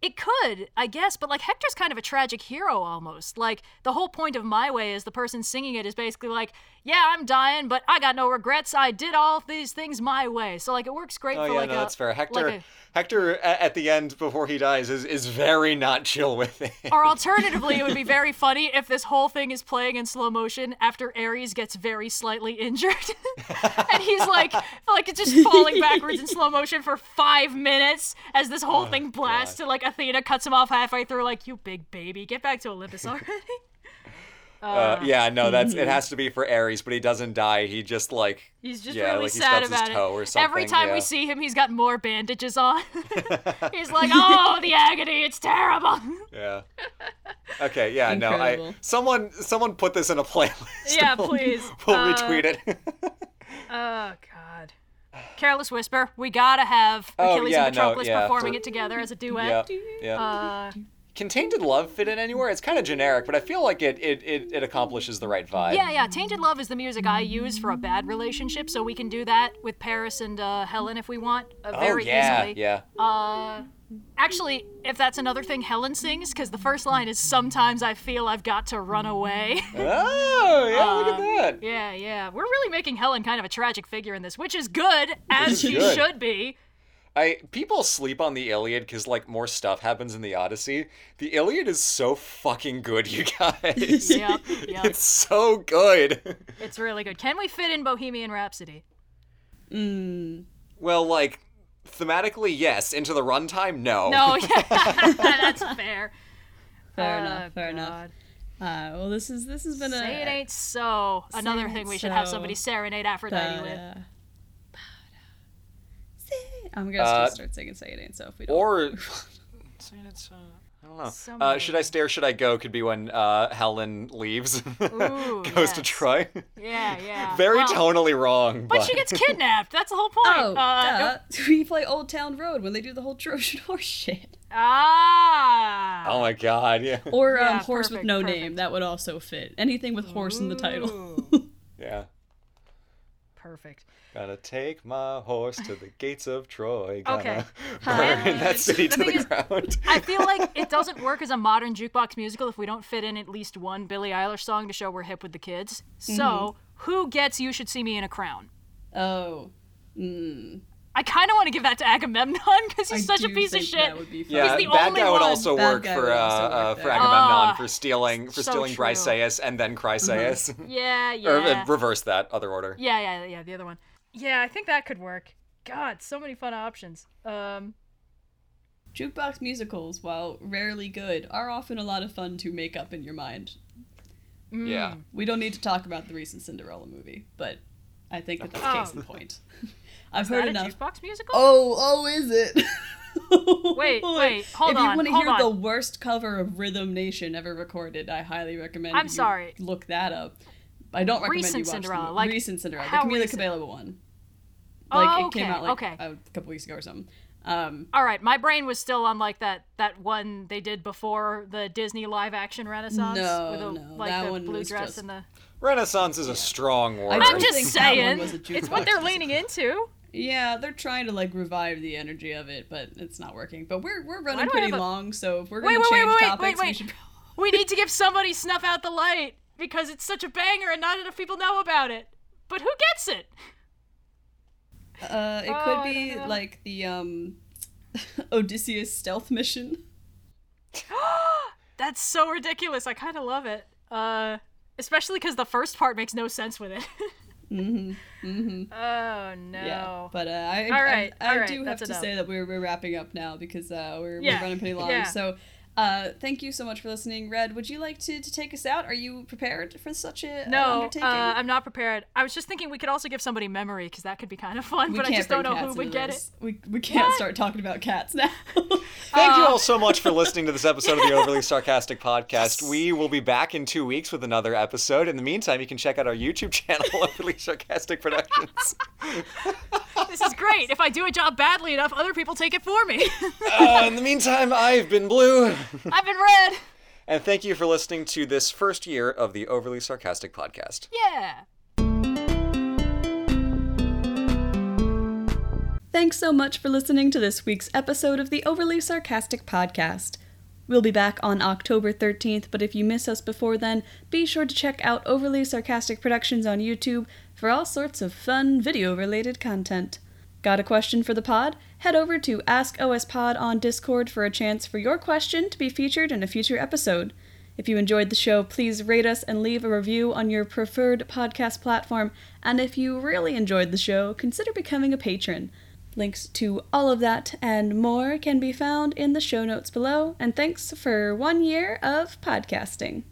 It could, I guess, but like Hector's kind of a tragic hero almost. Like the whole point of My Way is the person singing it is basically like, yeah, I'm dying, but I got no regrets. I did all these things my way. So like it works great Oh for yeah, like no, a that's fair. Hector, like a- Hector at the end before he dies is is very not chill with it. Or alternatively, it would be very funny if this whole thing is playing in slow motion after Ares gets very slightly injured, and he's like, like it's just falling backwards in slow motion for five minutes as this whole oh, thing blasts God. to like Athena cuts him off halfway through, like you big baby, get back to Olympus already. Uh, yeah, no, that's it has to be for Ares, but he doesn't die. He just like He's just yeah, really like sad stubs about his toe it. or something. Every time yeah. we see him, he's got more bandages on. he's like, "Oh, the agony! It's terrible." Yeah. Okay, yeah, no, I someone someone put this in a playlist. Yeah, We'll- please. We'll Uh, retweet it. Oh God. Careless Whisper. We gotta have Oh, Achilles yeah, and no, Patroclus yeah, performing for- it together as a duet. Yeah, yeah. Uh, Can Tainted Love fit in anywhere? It's kind of generic, but I feel like it it, it, it accomplishes the right vibe. yeah, yeah. Tainted Love is the music I use for a bad relationship, so we can do that with Paris and uh, Helen if we want, uh, Oh very yeah, easily. yeah. Uh, actually, if that's another thing Helen sings, because the first line is "Sometimes I feel I've got to run away." Oh yeah, look Uh, at that. yeah, yeah. We're really making Helen kind of a tragic figure in this, which is good, as she should be. I people sleep on the Iliad because like more stuff happens in the Odyssey. The Iliad is so fucking good, you guys. Yep, yep. It's so good. It's really good. Can we fit in Bohemian Rhapsody? Mm. well, like thematically, yes. Into the runtime, no. No, yeah, that's fair. Fair Oh, enough. Fair enough. Uh, well, this is this has been a Say it ain't so. Another thing ain't we should have somebody serenade Aphrodite with. Da-da. Say- I'm gonna Uh, start singing "Say It Ain't So" if we don't. Or I don't know. So Uh, should I stay or Should I go? Could be when uh, Helen leaves, Ooh, goes to yes. Troy. Yeah, yeah. Very Well, tonally wrong, but, But she gets kidnapped. That's the whole point. oh, uh, duh. we play Old Town Road when they do the whole Trojan horse shit. Ah. Oh my god, yeah, Or um, Yeah, horse with no perfect. name. That would also fit. Anything with horse in the title. Yeah. Perfect. Gotta take my horse to the gates of Troy. Gonna Okay. burn Uh, that city the to the is- ground. I feel like it doesn't work as a modern jukebox musical if we don't fit in at least one Billie Eilish song to show we're hip with the kids. So, Mm-hmm. who gets You Should See Me in a Crown? oh. Mm. I kind of want to give that to Agamemnon because he's I such a do piece of shit. That would be fun. Yeah, the bad only guy would also Bad work for uh, also uh, for Agamemnon Ah, for stealing for so stealing true. Briseis and then Chryseis, Yeah, yeah. or uh, reverse that other order. Yeah, yeah, yeah, the other one. Yeah, I think that could work. God, so many fun options. Um, Jukebox musicals, while rarely good, are often a lot of fun to make up in your mind. mm. Yeah. We don't need to talk about the recent Cinderella movie, but I think that that's case in Oh. point. I've Is heard that a enough. jukebox musical? Oh, oh, is it? Wait, wait, hold on. if you want to hear on. the worst cover of Rhythm Nation ever recorded, I highly recommend. I'm you sorry. Look that up. I don't recommend Recent you watch Cinderella, the like, recent Cinderella, how the Camila recent? Cabello one. Oh, Like it came out like okay. a couple weeks ago or something. Um, All right, my brain was still on like that that one they did before the Disney live action Renaissance No, with the, no, like that the one blue was dress just- and the. Renaissance is a strong word. I I'm just think that one saying, it's what they're leaning into. yeah, they're trying to like revive the energy of it, but it's not working. But we're we're running pretty a- long, so if we're gonna wait, wait, change wait, wait, topics, wait, we wait. should. We need to give somebody snuff out the light because it's such a banger and not enough people know about it. But who gets it? Uh, it Oh, could be like the um, Odysseus stealth mission. That's so ridiculous. I kind of love it. Uh, especially because the first part makes no sense with it. Mm-hmm. Mm-hmm. oh no. Yeah, but uh, I, All right, I, I all right, do have to enough. say that we're, we're wrapping up now because uh, we're, Yeah, we're running pretty long. yeah. So, uh, thank you so much for listening, Red. Would you like to, to take us out? Are you prepared for such a an No, uh, undertaking? I'm not prepared. I was just thinking we could also give somebody memory because that could be kind of fun, we but I just don't know who would get this. it. We, we can't What? start talking about cats now. Thank you Uh, all so much for listening to this episode of the Overly Sarcastic Podcast. We will be back in two weeks with another episode. In the meantime, you can check out our YouTube channel, Overly Sarcastic Productions. This is great. If I do a job badly enough, other people take it for me. Uh, in the meantime, I've been Blue. I've been red. And thank you for listening to this first year of the Overly Sarcastic Podcast. Yeah. Thanks so much for listening to this week's episode of the Overly Sarcastic Podcast. We'll be back on October 13th, but if you miss us before then, be sure to check out Overly Sarcastic Productions on YouTube for all sorts of fun video related content. Got a question for the pod? Head over to Ask OS Pod on Discord for a chance for your question to be featured in a future episode. If you enjoyed the show, please rate us and leave a review on your preferred podcast platform. And if you really enjoyed the show, consider becoming a patron. Links to all of that and more can be found in the show notes below. And thanks for one year of podcasting.